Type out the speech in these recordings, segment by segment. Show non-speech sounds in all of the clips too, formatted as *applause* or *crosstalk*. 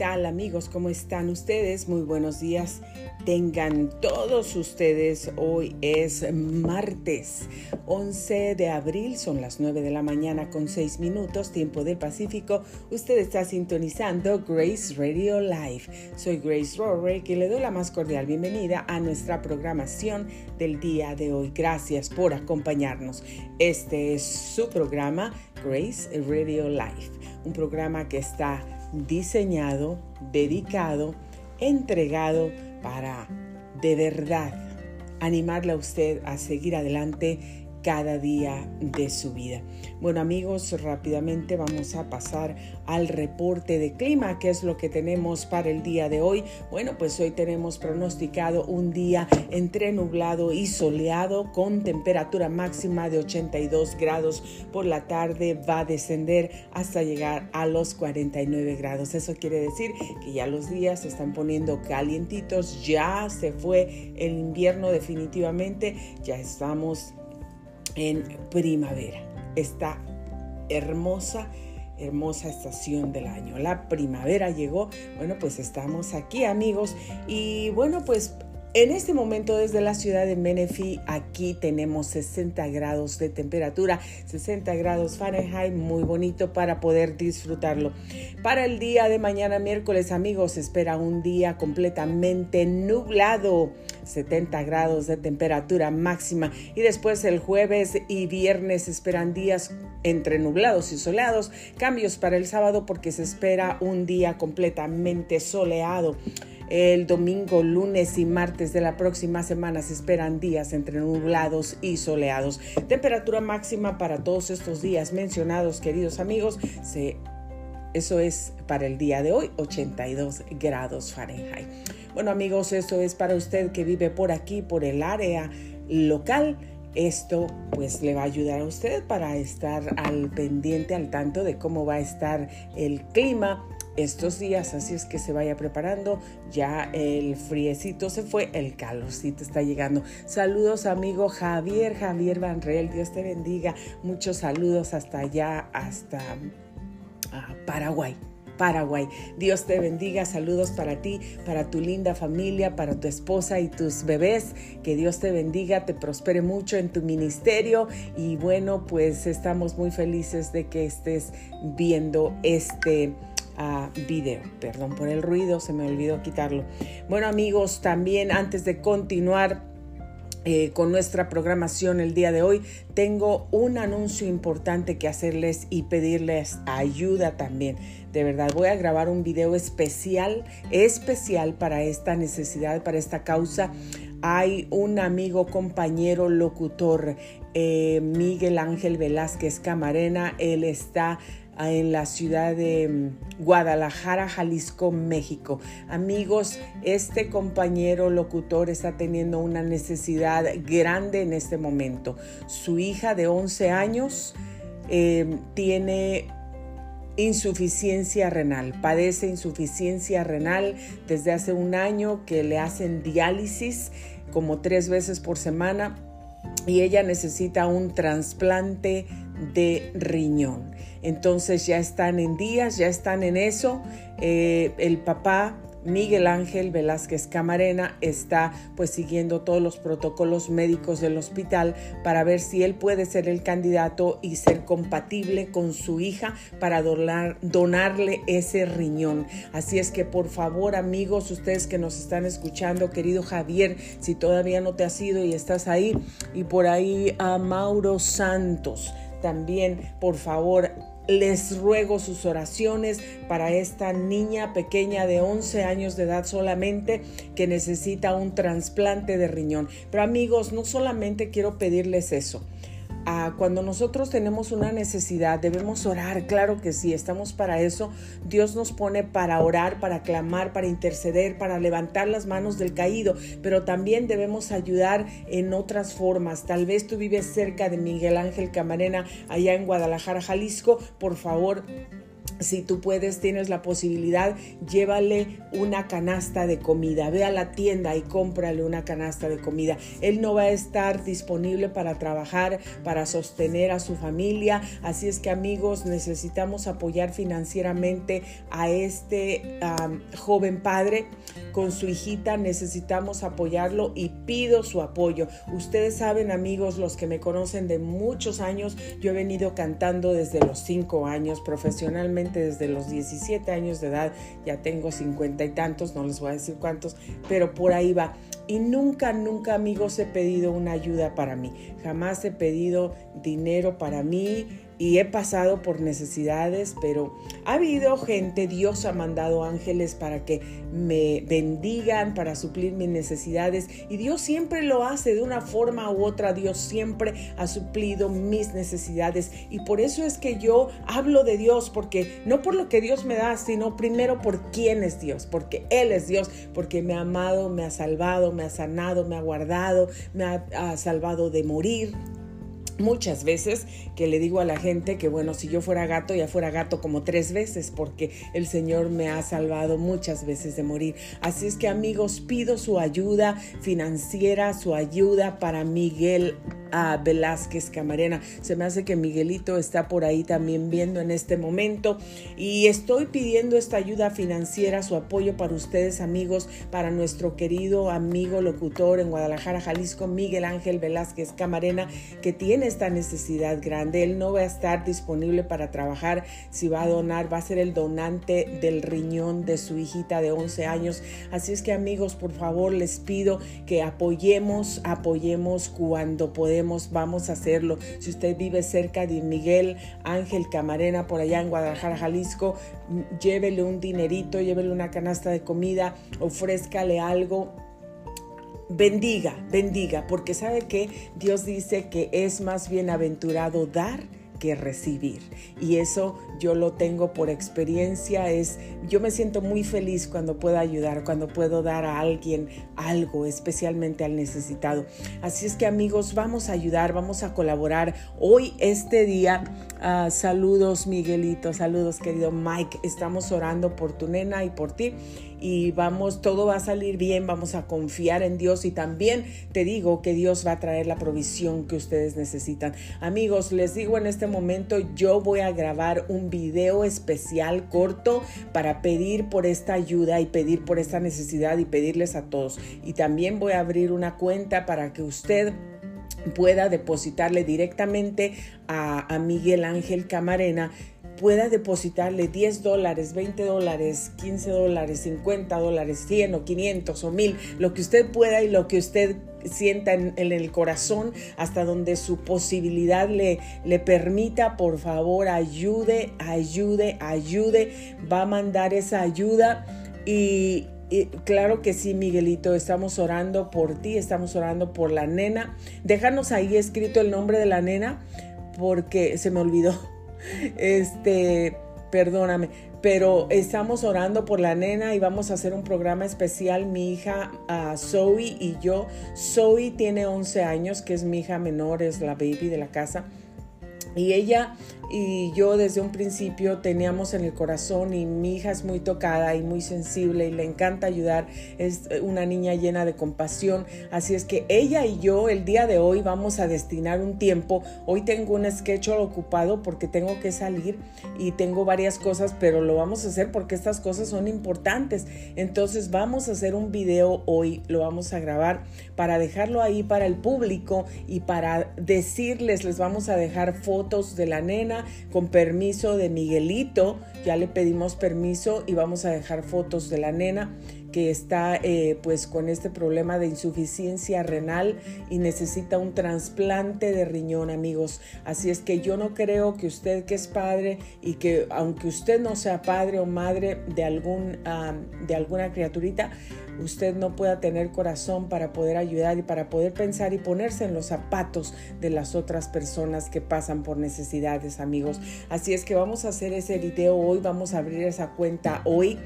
tal amigos? ¿Cómo están ustedes? Muy buenos días. Tengan todos ustedes. Hoy es martes 11 de abril. Son las 9 de la mañana con 6 minutos, tiempo del Pacífico. Usted está sintonizando Grace Radio Live. Soy Grace Rorick y le doy la más cordial bienvenida a nuestra programación del día de hoy. Gracias por acompañarnos. Este es su programa Grace Radio Live. Un programa que está diseñado, dedicado, entregado para de verdad animarle a usted a seguir adelante cada día de su vida. Bueno amigos, rápidamente vamos a pasar al reporte de clima, que es lo que tenemos para el día de hoy. Bueno, pues hoy tenemos pronosticado un día entre nublado y soleado con temperatura máxima de 82 grados. Por la tarde va a descender hasta llegar a los 49 grados. Eso quiere decir que ya los días se están poniendo calientitos, ya se fue el invierno definitivamente, ya estamos en primavera. Esta hermosa, hermosa estación del año. La primavera llegó, bueno, pues estamos aquí amigos. Y bueno, pues en este momento desde la ciudad de Menifee, aquí tenemos 60 grados de temperatura, 60 grados Fahrenheit, muy bonito para poder disfrutarlo. Para el día de mañana miércoles, amigos, espera un día completamente nublado, 70 grados de temperatura máxima y después el jueves y viernes esperan días entre nublados y soleados, cambios para el sábado porque se espera un día completamente soleado. El domingo, lunes y martes de la próxima semana se esperan días entre nublados y soleados. Temperatura máxima para todos estos días mencionados, queridos amigos, eso es para el día de hoy, 82 grados Fahrenheit. Bueno amigos, esto es para usted que vive por aquí, por el área local. Esto pues le va a ayudar a usted para estar al pendiente, al tanto de cómo va a estar el clima estos días, así es que se vaya preparando. Ya el friecito se fue, el calorcito está llegando. Saludos amigo Javier, Javier Banrel, Dios te bendiga. Muchos saludos hasta allá, hasta ah, Paraguay. Paraguay. Dios te bendiga, saludos para ti, para tu linda familia, para tu esposa y tus bebés. Que Dios te bendiga, te prospere mucho en tu ministerio y bueno, pues estamos muy felices de que estés viendo este video. Perdón por el ruido, se me olvidó quitarlo. Bueno amigos, también antes de continuar eh, con nuestra programación el día de hoy, tengo un anuncio importante que hacerles y pedirles ayuda también. De verdad, voy a grabar un video especial, especial para esta necesidad, para esta causa. Hay un amigo, compañero, locutor, eh, Miguel Ángel Velázquez Camarena. Él está en la ciudad de mm, Guadalajara, Jalisco, México. Amigos, este compañero locutor está teniendo una necesidad grande en este momento. Su hija de 11 años em, tiene insuficiencia renal, padece insuficiencia renal desde hace un año que le hacen diálisis como tres veces por semana y ella necesita un trasplante de riñón. Entonces ya están en días, ya están en eso. Eh, el papá Miguel Ángel Velázquez Camarena está pues siguiendo todos los protocolos médicos del hospital para ver si él puede ser el candidato y ser compatible con su hija para donarle ese riñón. Así es que por favor amigos, ustedes que nos están escuchando, querido Javier, si todavía no te has ido y estás ahí, y por ahí a Mauro Santos también, por favor, les ruego sus oraciones para esta niña pequeña de 11 años de edad solamente que necesita un trasplante de riñón. Pero amigos, no solamente quiero pedirles eso cuando nosotros tenemos una necesidad, debemos orar, claro que sí, estamos para eso. Dios nos pone para orar, para clamar, para interceder, para levantar las manos del caído, pero también debemos ayudar en otras formas. Tal vez tú vives cerca de Miguel Ángel Camarena, allá en Guadalajara, Jalisco, por favor si tú puedes, tienes la posibilidad, llévale una canasta de comida. Ve a la tienda y cómprale una canasta de comida. Él no va a estar disponible para trabajar, para sostener a su familia. Así es que amigos, necesitamos apoyar financieramente a este joven padre con su hijita. Necesitamos apoyarlo y pido su apoyo. Ustedes saben amigos, los que me conocen de muchos años, yo he venido cantando desde los cinco años profesionalmente desde los 17 años de edad, ya tengo cincuenta y tantos, no les voy a decir cuántos, pero por ahí va. Y nunca, nunca amigos he pedido una ayuda para mí, jamás he pedido dinero para mí, y he pasado por necesidades, pero ha habido gente, Dios ha mandado ángeles para que me bendigan, para suplir mis necesidades y Dios siempre lo hace de una forma u otra, Dios siempre ha suplido mis necesidades y por eso es que yo hablo de Dios, porque no por lo que Dios me da, sino primero por quién es Dios, porque Él es Dios, porque me ha amado, me ha salvado, me ha sanado, me ha guardado, me ha, ha salvado de morir muchas veces que le digo a la gente que bueno, si yo fuera gato, ya fuera gato como tres veces, porque el Señor me ha salvado muchas veces de morir. Así es que amigos, pido su ayuda financiera, su ayuda para Miguel a Velázquez Camarena. Se me hace que Miguelito está por ahí también viendo en este momento y estoy pidiendo esta ayuda financiera, su apoyo para ustedes amigos, para nuestro querido amigo locutor en Guadalajara, Jalisco, Miguel Ángel Velázquez Camarena, que tiene esta necesidad grande. Él no va a estar disponible para trabajar, si va a donar, va a ser el donante del riñón de su hijita de 11 años. Así es que amigos, por favor, les pido que apoyemos, apoyemos cuando podemos vamos a hacerlo. Si usted vive cerca de Miguel Ángel Camarena, por allá en Guadalajara, Jalisco, llévele un dinerito, llévele una canasta de comida, ofrézcale algo bendiga, bendiga, porque sabe que Dios dice que es más bienaventurado dar que recibir. Y eso yo lo tengo por experiencia. Es, yo me siento muy feliz cuando puedo ayudar, cuando puedo dar a alguien algo, especialmente al necesitado. Así es que amigos, vamos a ayudar, vamos a colaborar. Hoy, este día, ah, saludos Miguelito, saludos querido Mike. Estamos orando por tu nena y por ti y vamos, todo va a salir bien, vamos a confiar en Dios y también te digo que Dios va a traer la provisión que ustedes necesitan. Amigos, les digo en este momento, yo voy a grabar un video especial corto para pedir por esta ayuda y pedir por esta necesidad y pedirles a todos. Y también voy a abrir una cuenta para que usted pueda depositarle directamente a, a Miguel Ángel Camarena pueda depositarle 10 dólares, 20 dólares, 15 dólares, 50 dólares, 100 o 500 o 1000, lo que usted pueda y lo que usted sienta en, el corazón hasta donde su posibilidad le, le permita, por favor, ayude, ayude, ayude, va a mandar esa ayuda y, y claro que sí, Miguelito, estamos orando por ti, estamos orando por la nena. Déjanos ahí escrito el nombre de la nena porque se me olvidó. Este, perdóname, pero estamos orando por la nena y vamos a hacer un programa especial. Mi hija Zoe y yo. Zoe tiene 11 años, que es mi hija menor, es la baby de la casa. Y ella y yo desde un principio teníamos en el corazón y mi hija es muy tocada y muy sensible y le encanta ayudar, es una niña llena de compasión, así es que ella y yo el día de hoy vamos a destinar un tiempo, hoy tengo un sketch ocupado porque tengo que salir y tengo varias cosas, pero lo vamos a hacer porque estas cosas son importantes, entonces vamos a hacer un video hoy, lo vamos a grabar para dejarlo ahí para el público y para decirles, les vamos a dejar fotos de la nena, con permiso de Miguelito. Ya le pedimos permiso y vamos a dejar fotos de la nena que está eh, pues con este problema de insuficiencia renal y necesita un trasplante de riñón amigos así es que yo no creo que usted que es padre y que aunque usted no sea padre o madre de algún de alguna criaturita usted no pueda tener corazón para poder ayudar y para poder pensar y ponerse en los zapatos de las otras personas que pasan por necesidades, amigos. Así es que vamos a hacer ese video hoy, vamos a abrir esa cuenta hoy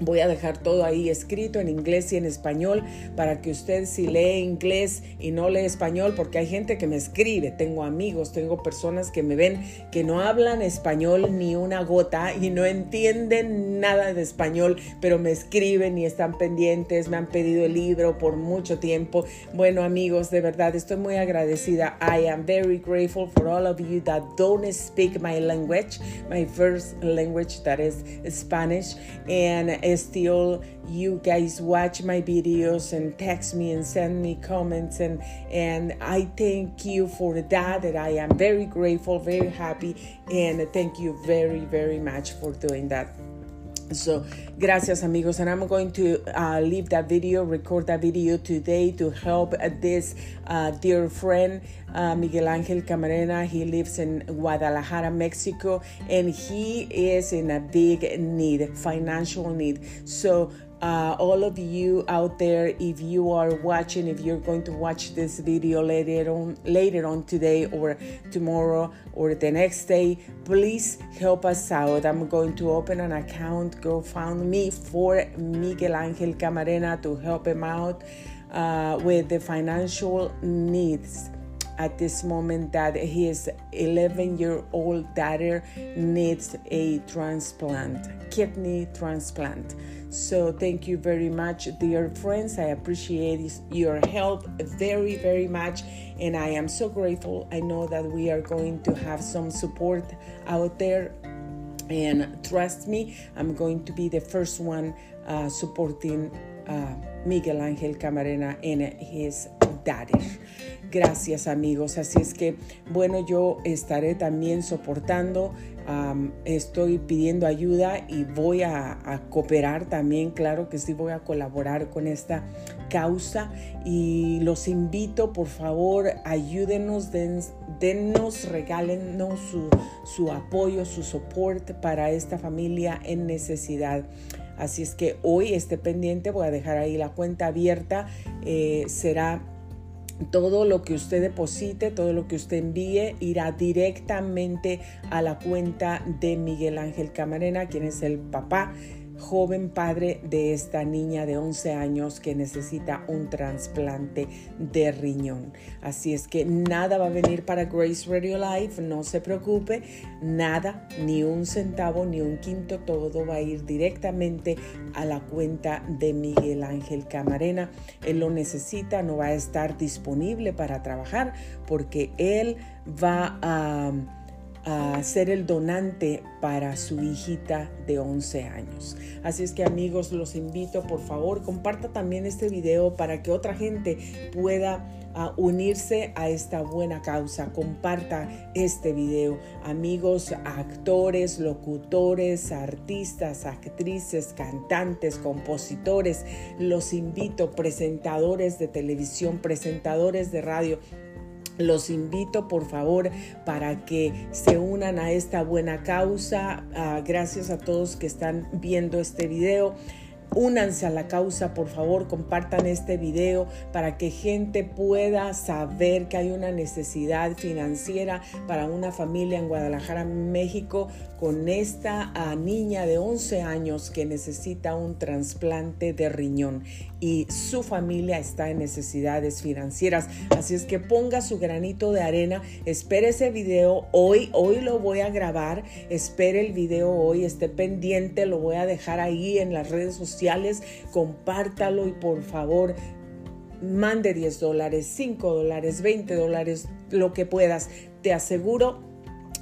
Voy a dejar todo ahí escrito en inglés y en español para que usted si lee inglés y no lee español, porque hay gente que me escribe, tengo amigos, tengo personas que me ven que no hablan español ni una gota y no entienden nada de español, pero me escriben y están pendientes, me han pedido el libro por mucho tiempo. Bueno amigos, de verdad estoy muy agradecida. I am very grateful for all of you that don't speak my language, my first language that is Spanish. And still you guys watch my videos and text me and send me comments and and I thank you for that that I am very grateful very happy and thank you very very much for doing that so gracias amigos. And i'm going to uh, leave that video record that video today to help this uh, dear friend uh, miguel angel camarena. He lives in guadalajara mexico and he is in a big need financial need. So uh, all of you out there if you are watching if you're going to watch this video later on later on today or tomorrow or the next day please help us out i'm going to open an account go find me for miguel angel camarena to help him out uh, with the financial needs at this moment that his 11 year old daughter needs a transplant, kidney transplant. So, thank you very much, dear friends. I appreciate your help very, very much. And I am so grateful. I know that we are going to have some support out there. And trust me, I'm going to be the first one uh, supporting uh, Miguel Angel Camarena and his Gracias amigos. Así es que, bueno, yo estaré también soportando, estoy pidiendo ayuda y voy a, cooperar también, claro que sí, voy a colaborar con esta causa y los invito, por favor, ayúdenos, den, dennos, regálenos su, su apoyo, su soporte para esta familia en necesidad. Así es que hoy esté pendiente, voy a dejar ahí la cuenta abierta, eh, será todo lo que usted deposite, todo lo que usted envíe, irá directamente a la cuenta de Miguel Ángel Camarena, quien es el papá joven padre de esta niña de 11 años que necesita un trasplante de riñón. Así es que nada va a venir para Grace Radio Life, no se preocupe, nada, ni un centavo, ni un quinto, todo va a ir directamente a la cuenta de Miguel Ángel Camarena. Él lo necesita, no va a estar disponible para trabajar porque él va a a ser el donante para su hijita de 11 años. Así es que amigos, los invito, por favor, comparta también este video para que otra gente pueda ah, unirse a esta buena causa. Comparta este video. Amigos, actores, locutores, artistas, actrices, cantantes, compositores, los invito, presentadores de televisión, presentadores de radio los invito por favor para que se unan a esta buena causa. Ah, gracias a todos que están viendo este video. Únanse a la causa, por favor, compartan este video para que gente pueda saber que hay una necesidad financiera para una familia en Guadalajara, México, con esta ah, niña de 11 años que necesita un trasplante de riñón y su familia está en necesidades financieras. Así es que ponga su granito de arena, espere ese video hoy, hoy lo voy a grabar, espere el video hoy, esté pendiente, lo voy a dejar ahí en las redes sociales, compártalo y por favor mande 10 dólares, 5 dólares, 20 dólares, lo que puedas. Te aseguro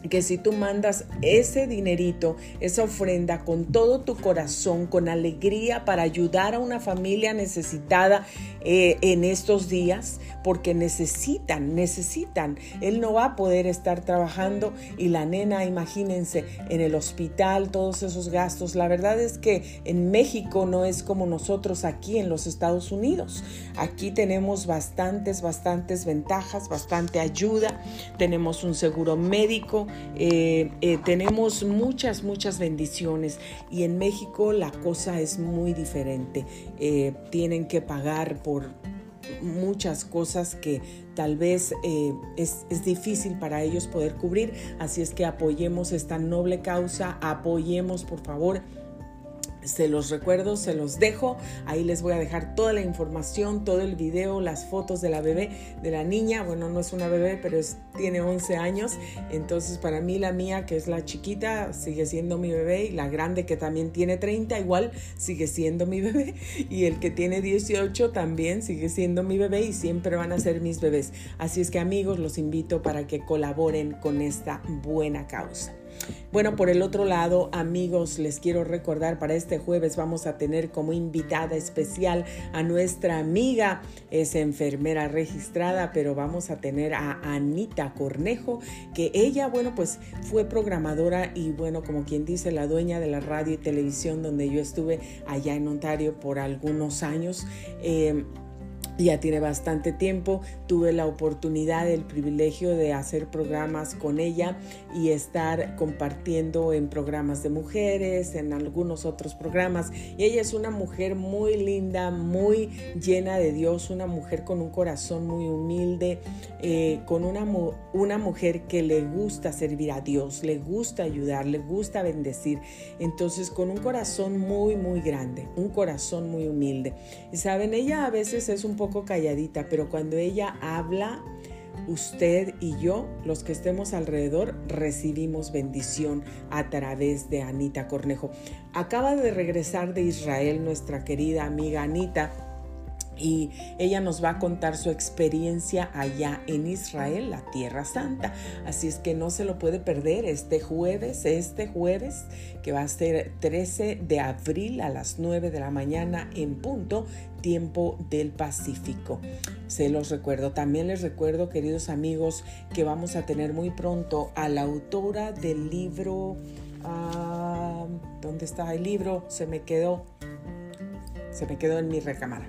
que si tú mandas ese dinerito, esa ofrenda con todo tu corazón, con alegría para ayudar a una familia necesitada eh, en estos días, porque necesitan, necesitan. Él no va a poder estar trabajando y la nena, imagínense, en el hospital, todos esos gastos. La verdad es que en México no es como nosotros aquí en los Estados Unidos. Aquí tenemos bastantes, bastantes ventajas, bastante ayuda. Tenemos un seguro médico eh, eh, tenemos muchas, muchas bendiciones y en México la cosa es muy diferente. Eh, tienen que pagar por muchas cosas que tal vez es, es, difícil para ellos poder cubrir. Así es que apoyemos esta noble causa, apoyemos por favor se los recuerdo, se los dejo. Ahí les voy a dejar toda la información, todo el video, las fotos de la bebé, de la niña. Bueno, no es una bebé, pero tiene 11 años. Entonces, para mí la mía, que es la chiquita, sigue siendo mi bebé. Y la grande, que también tiene 30, igual sigue siendo mi *laughs* bebé. Y el que tiene 18 también sigue siendo mi bebé y siempre van a ser mis bebés. Así es que amigos, los invito para que colaboren con esta buena causa. Bueno, por el otro lado, amigos, les quiero recordar, para este jueves vamos a tener como invitada especial a nuestra amiga, es enfermera registrada, pero vamos a tener a Anita Cornejo, que ella, bueno, pues fue programadora y bueno, como quien dice, la dueña de la radio y televisión donde yo estuve allá en Ontario por algunos años. Eh, ya tiene bastante tiempo. Tuve la oportunidad, el privilegio de hacer programas con ella y estar compartiendo en programas de mujeres, en algunos otros programas. Y ella es una mujer muy linda, muy llena de Dios, una mujer con un corazón muy humilde, eh, con una, una mujer que le gusta servir a Dios, le gusta ayudar, le gusta bendecir. Entonces, con un corazón muy, muy grande, un corazón muy humilde. Y saben, ella a veces es un poco calladita, pero cuando ella habla, usted y yo, los que estemos alrededor, recibimos bendición a través de Anita Cornejo. Acaba de regresar de Israel nuestra querida amiga Anita y ella nos va a contar su experiencia allá en Israel, la Tierra Santa. Así es que no se lo puede perder este jueves, este jueves, que va a ser 13 de abril a las 9 de la mañana en punto, tiempo del Pacífico. Se los recuerdo. También les recuerdo, queridos amigos, que vamos a tener muy pronto a la autora del libro. Ah, ¿Dónde está el libro? Se me quedó. Se me quedó en mi recámara.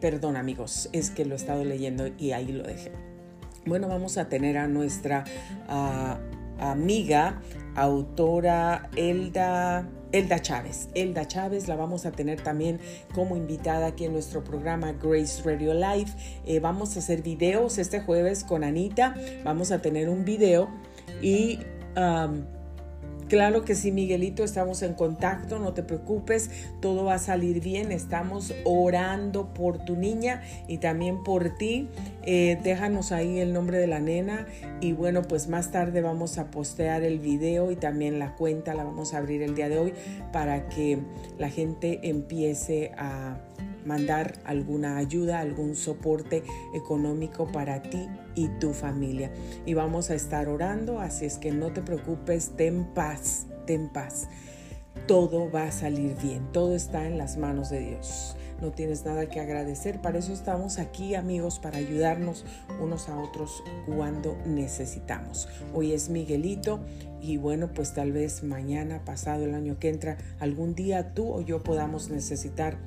Perdón amigos, es que lo he estado leyendo y ahí lo dejé. Bueno, vamos a tener a nuestra ah, amiga, autora Elda, Elda Chávez. Elda Chávez la vamos a tener también como invitada aquí en nuestro programa Grace Radio Live. Eh, vamos a hacer videos este jueves con Anita. Vamos a tener un video y... Claro que sí, Miguelito, estamos en contacto, no te preocupes, todo va a salir bien, estamos orando por tu niña y también por ti. Eh, déjanos ahí el nombre de la nena y bueno, pues más tarde vamos a postear el video y también la cuenta la vamos a abrir el día de hoy para que la gente empiece a mandar alguna ayuda, algún soporte económico para ti y tu familia. Y vamos a estar orando, así es que no te preocupes, ten paz, ten paz. Todo va a salir bien, todo está en las manos de Dios. No tienes nada que agradecer, para eso estamos aquí amigos, para ayudarnos unos a otros cuando necesitamos. Hoy es Miguelito y bueno, pues tal vez mañana, pasado el año que entra, algún día tú o yo podamos necesitar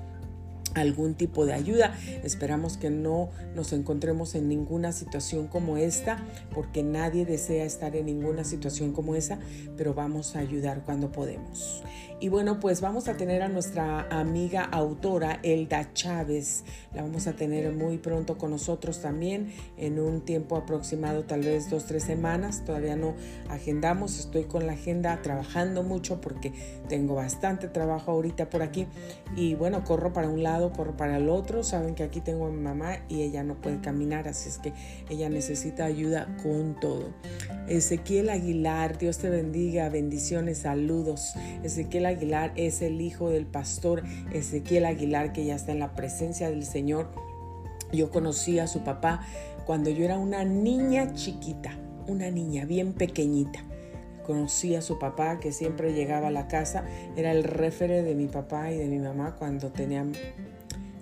algún tipo de ayuda. Esperamos que no nos encontremos en ninguna situación como esta, porque nadie desea estar en ninguna situación como esa, pero vamos a ayudar cuando podemos. Y bueno, pues vamos a tener a nuestra amiga autora Elda Chávez. La vamos a tener muy pronto con nosotros también, en un tiempo aproximado, tal vez dos, tres semanas. Todavía no agendamos, estoy con la agenda trabajando mucho porque tengo bastante trabajo ahorita por aquí. Y bueno, corro para un lado, corro para el otro. Saben que aquí tengo a mi mamá y ella no puede caminar, así es que ella necesita ayuda con todo. Ezequiel Aguilar, Dios te bendiga, bendiciones, saludos. Ezequiel Aguilar es el hijo del pastor Ezequiel Aguilar que ya está en la presencia del Señor. Yo conocí a su papá cuando yo era una niña chiquita, una niña bien pequeñita. Conocí a su papá que siempre llegaba a la casa, era el refere de mi papá y de mi mamá cuando tenían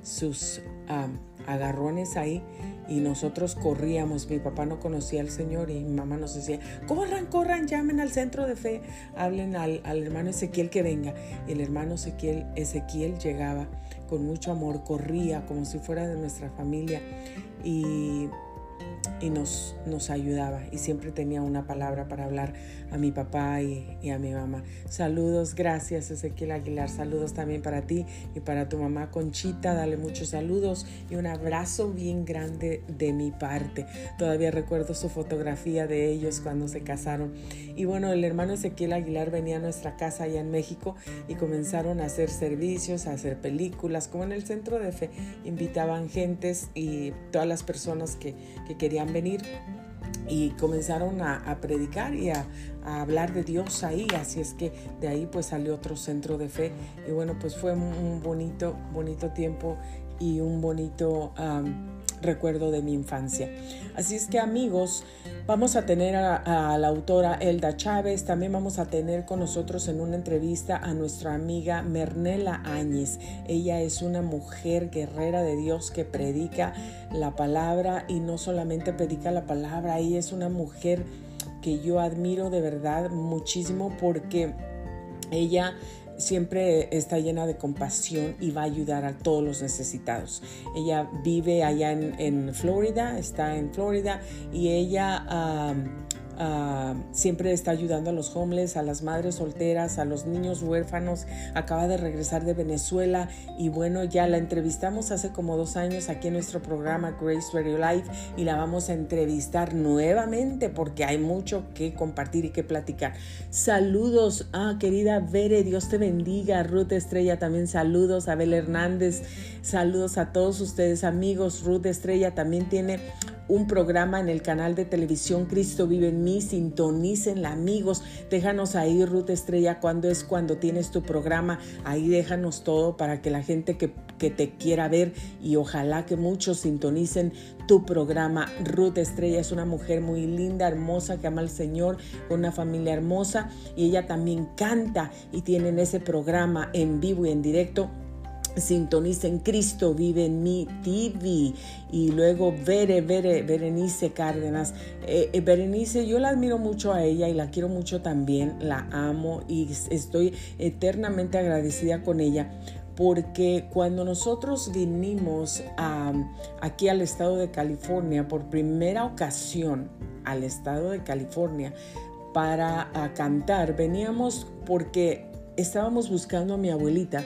sus agarrones ahí y nosotros corríamos. Mi papá no conocía al Señor y mi mamá nos decía, corran, corran, llamen al centro de fe, hablen al, hermano Ezequiel que venga. Y el hermano Ezequiel, Ezequiel llegaba con mucho amor, corría como si fuera de nuestra familia y y nos, nos ayudaba y siempre tenía una palabra para hablar a mi papá y, a mi mamá. Saludos, gracias Ezequiel Aguilar, saludos también para ti y para tu mamá Conchita, dale muchos saludos y un abrazo bien grande de mi parte. Todavía recuerdo su fotografía de ellos cuando se casaron. Y bueno, el hermano Ezequiel Aguilar venía a nuestra casa allá en México y comenzaron a hacer servicios, a hacer películas, como en el centro de fe, invitaban gentes y todas las personas que, que querían venir y comenzaron a, predicar y a, hablar de Dios ahí, así es que de ahí pues salió otro centro de fe. Y bueno pues fue un bonito, bonito tiempo y un bonito recuerdo de mi infancia. Así es que amigos, vamos a tener a, la autora Elda Chávez, también vamos a tener con nosotros en una entrevista a nuestra amiga Mernela Áñez. Ella es una mujer guerrera de Dios que predica la palabra y no solamente predica la palabra, ella es una mujer que yo admiro de verdad muchísimo porque ella siempre está llena de compasión y va a ayudar a todos los necesitados. Ella vive allá en, Florida, está en Florida y ella... Ah, siempre está ayudando a los homeless, a las madres solteras, a los niños huérfanos. Acaba de regresar de Venezuela y bueno, ya la entrevistamos hace como dos años aquí en nuestro programa Grace Radio Life y la vamos a entrevistar nuevamente porque hay mucho que compartir y que platicar. Saludos a ah, querida Vere, Dios te bendiga. Ruth Estrella también saludos. Abel Hernández, saludos a todos ustedes amigos. Ruth Estrella también tiene un programa en el canal de televisión Cristo vive en mí. Amigos. Déjanos ahí, Ruth Estrella, cuando es cuando tienes tu programa. Ahí déjanos todo para que la gente que, que te quiera ver y ojalá que muchos sintonicen tu programa. Ruth Estrella es una mujer muy linda, hermosa, que ama al Señor, con una familia hermosa y ella también canta y tienen ese programa en vivo y en directo sintonicen Cristo vive en mi TV y luego Vere, Vere, Berenice Cárdenas. Eh, eh, Berenice, yo la admiro mucho a ella y la quiero mucho también, la amo y estoy eternamente agradecida con ella porque cuando nosotros vinimos aquí al estado de California por primera ocasión al estado de California para cantar, veníamos porque estábamos buscando a mi abuelita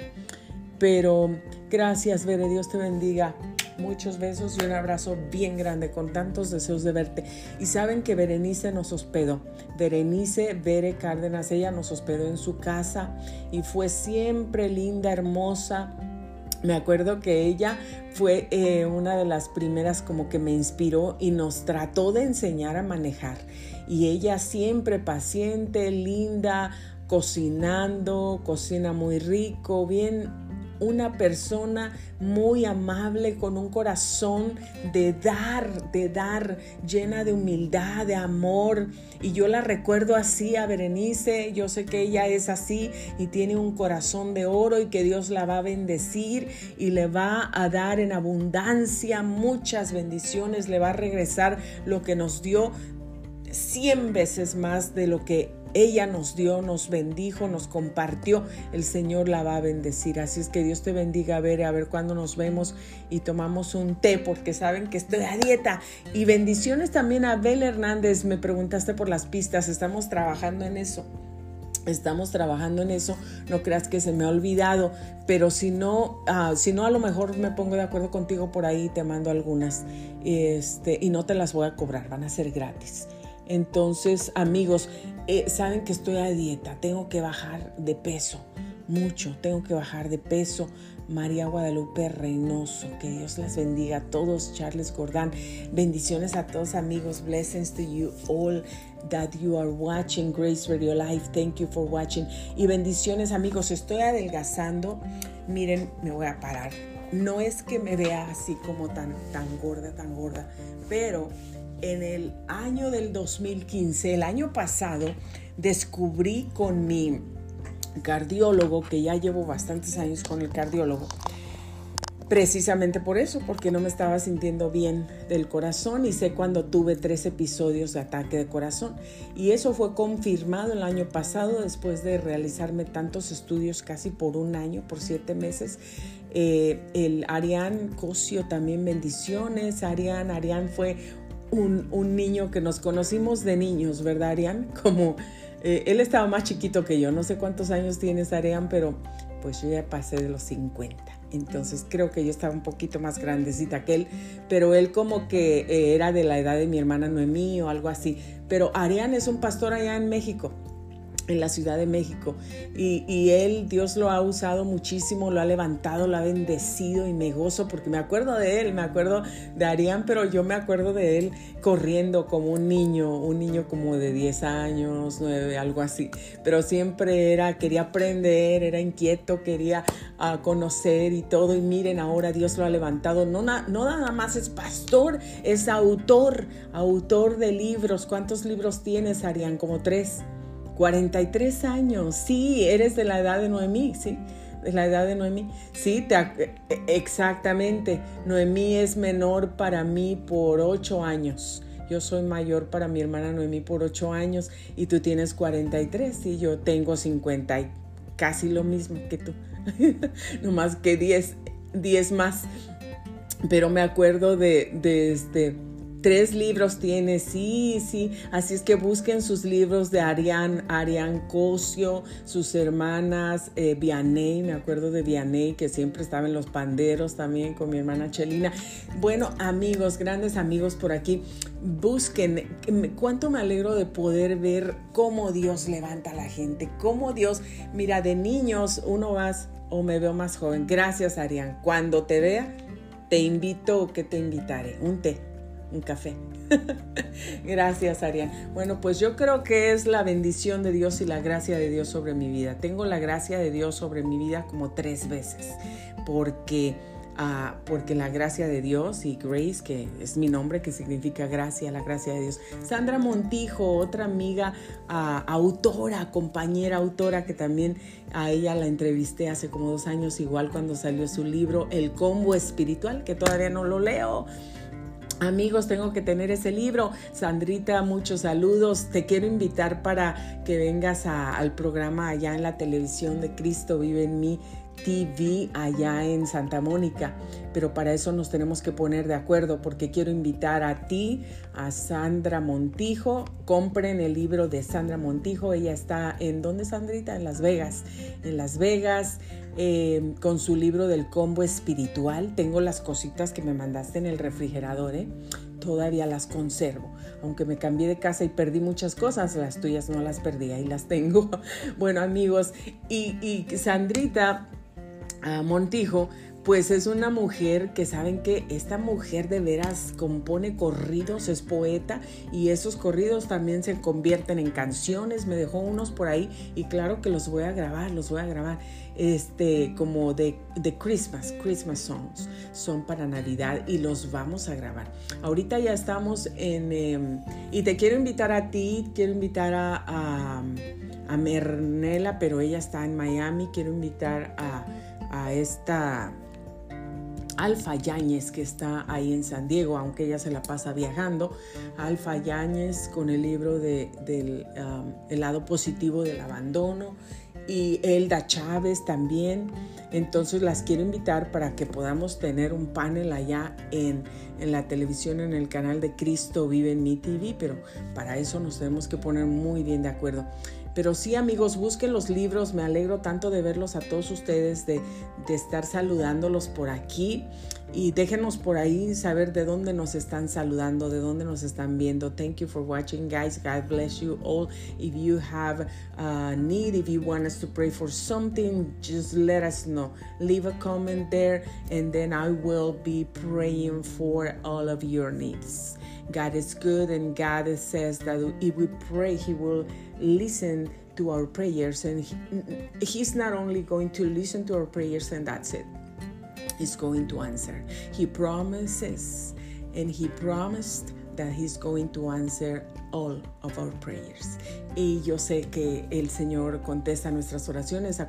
pero gracias, Vere, Dios te bendiga. Muchos besos y un abrazo bien grande con tantos deseos de verte. Y saben que Berenice nos hospedó. Berenice Vere Cárdenas, ella nos hospedó en su casa y fue siempre linda, hermosa. Me acuerdo que ella fue eh, una de las primeras como que me inspiró y nos trató de enseñar a manejar. Y ella siempre paciente, linda, cocinando, cocina muy rico, bien una persona muy amable, con un corazón de dar, de dar, llena de humildad, de amor. Y yo la recuerdo así a Berenice, yo sé que ella es así y tiene un corazón de oro y que Dios la va a bendecir y le va a dar en abundancia muchas bendiciones, le va a regresar lo que nos dio cien veces más de lo que ella nos dio, nos bendijo, nos compartió, el Señor la va a bendecir. Así es que Dios te bendiga, a ver, a ver cuándo nos vemos y tomamos un té, porque saben que estoy a dieta. Y bendiciones también a Abel Hernández, me preguntaste por las pistas, estamos trabajando en eso. Estamos trabajando en eso, no creas que se me ha olvidado, pero si no, ah, si no a lo mejor me pongo de acuerdo contigo por ahí, te mando algunas este, y no te las voy a cobrar, van a ser gratis. Entonces, amigos, eh, saben que estoy a dieta, tengo que bajar de peso, mucho, tengo que bajar de peso. María Guadalupe Reynoso, que Dios las bendiga a todos, Charles Gordán, bendiciones a todos amigos, blessings to you all that you are watching. Grace Radio Live, thank you for watching. Y bendiciones amigos, estoy adelgazando, miren, me voy a parar, no es que me vea así como tan, tan gorda, tan gorda, pero en el año del 2015, el año pasado, descubrí con mi cardiólogo, que ya llevo bastantes años con el cardiólogo, precisamente por eso, porque no me estaba sintiendo bien del corazón y sé cuando tuve tres episodios de ataque de corazón. Y eso fue confirmado el año pasado después de realizarme tantos estudios, casi por un año, por siete meses. Eh, el Arián Cosio también bendiciones. Arián, Arián fue un, un niño que nos conocimos de niños, ¿verdad, Arián? Como eh, él estaba más chiquito que yo, no sé cuántos años tienes, Arián, pero pues yo ya pasé de los 50. Entonces creo que yo estaba un poquito más grandecita que él, pero él como que eh, era de la edad de mi hermana Noemí o algo así. Pero Arián es un pastor allá en México en la Ciudad de México. Y, él, Dios lo ha usado muchísimo, lo ha levantado, lo ha bendecido y me gozo porque me acuerdo de él, me acuerdo de Arián, pero yo me acuerdo de él corriendo como un niño, un niño como de 10 años, 9, algo así. Pero siempre era, quería aprender, era inquieto, quería ah, conocer y todo. Y miren, ahora Dios lo ha levantado. No, no nada más es pastor, es autor, autor de libros. ¿Cuántos libros tienes, Arián? Como tres. 43 años, sí, eres de la edad de Noemí, sí, de la edad de Noemí. Sí, e, e, exactamente. Noemí es menor para mí por 8 años. Yo soy mayor para mi hermana Noemí por 8 años y tú tienes 43 y yo tengo 50 y casi lo mismo que tú. *laughs* no más que 10, 10 más. Pero me acuerdo de, de este Tres libros tiene, sí, sí. Así es que busquen sus libros de Arián, Arián Cosio, sus hermanas, eh, Vianey, me acuerdo de Vianey, que siempre estaba en los panderos también con mi hermana Chelina. Bueno, amigos, grandes amigos por aquí, busquen. Cuánto me alegro de poder ver cómo Dios levanta a la gente, cómo Dios, mira, de niños uno vas o me veo más joven. Gracias, Arián. Cuando te vea, te invito o que te invitaré. Un té un café. *laughs* Gracias, Arián. Bueno, pues yo creo que es la bendición de Dios y la gracia de Dios sobre mi vida. Tengo la gracia de Dios sobre mi vida como tres veces, porque... Ah, porque la gracia de Dios y Grace, que es mi nombre, que significa gracia, la gracia de Dios. Sandra Montijo, otra amiga, ah, autora, compañera autora, que también a ella la entrevisté hace como dos años, igual cuando salió su libro El Combo Espiritual, que todavía no lo leo Amigos, tengo que tener ese libro. Sandrita, muchos saludos. Te quiero invitar para que vengas al programa allá en la televisión de Cristo Vive en mí TV allá en Santa Mónica, pero para eso nos tenemos que poner de acuerdo porque quiero invitar a ti, a Sandra Montijo, compren el libro de Sandra Montijo, ella está en, ¿dónde Sandrita? En Las Vegas, en Las Vegas, eh, con su libro del combo espiritual, tengo las cositas que me mandaste en el refrigerador, ¿eh? todavía las conservo. Aunque me cambié de casa y perdí muchas cosas, las tuyas no las perdí, ahí las tengo. *laughs* Bueno amigos, y Sandrita Montijo, pues es una mujer que saben que esta mujer de veras compone corridos, es poeta y esos corridos también se convierten en canciones. Me dejó unos por ahí y claro que los voy a grabar, los voy a grabar. Este, como de, de Christmas, Christmas songs, son para Navidad y los vamos a grabar. Ahorita ya estamos en, em, y te quiero invitar a ti, quiero invitar a, a, a Mernela, pero ella está en Miami, quiero invitar a a esta Alfa Yáñez que está ahí en San Diego, aunque ella se la pasa viajando. Alfa Yáñez con el libro de, del um, el lado positivo del abandono y Elda Chávez también. Entonces las quiero invitar para que podamos tener un panel allá en, en, la televisión, en el canal de Cristo Vive en mi TV, pero para eso nos tenemos que poner muy bien de acuerdo. Pero sí, amigos, busquen los libros. Me alegro tanto de verlos a todos ustedes, de, de estar saludándolos por aquí. Y déjenos por ahí saber de dónde nos están saludando, de dónde nos están viendo. Thank you for watching, guys. God bless you all. If you have a need, if you want us to pray for something, just let us know. Leave a comment there, and then I will be praying for all of your needs. God is good, and God says that if we pray, He will listen to our prayers, and he, He's not only going to listen to our prayers, and that's it. He's going to answer. He promises, and He promised that He's going to answer all of our prayers. Y yo sé que el Señor contesta nuestras oraciones, ha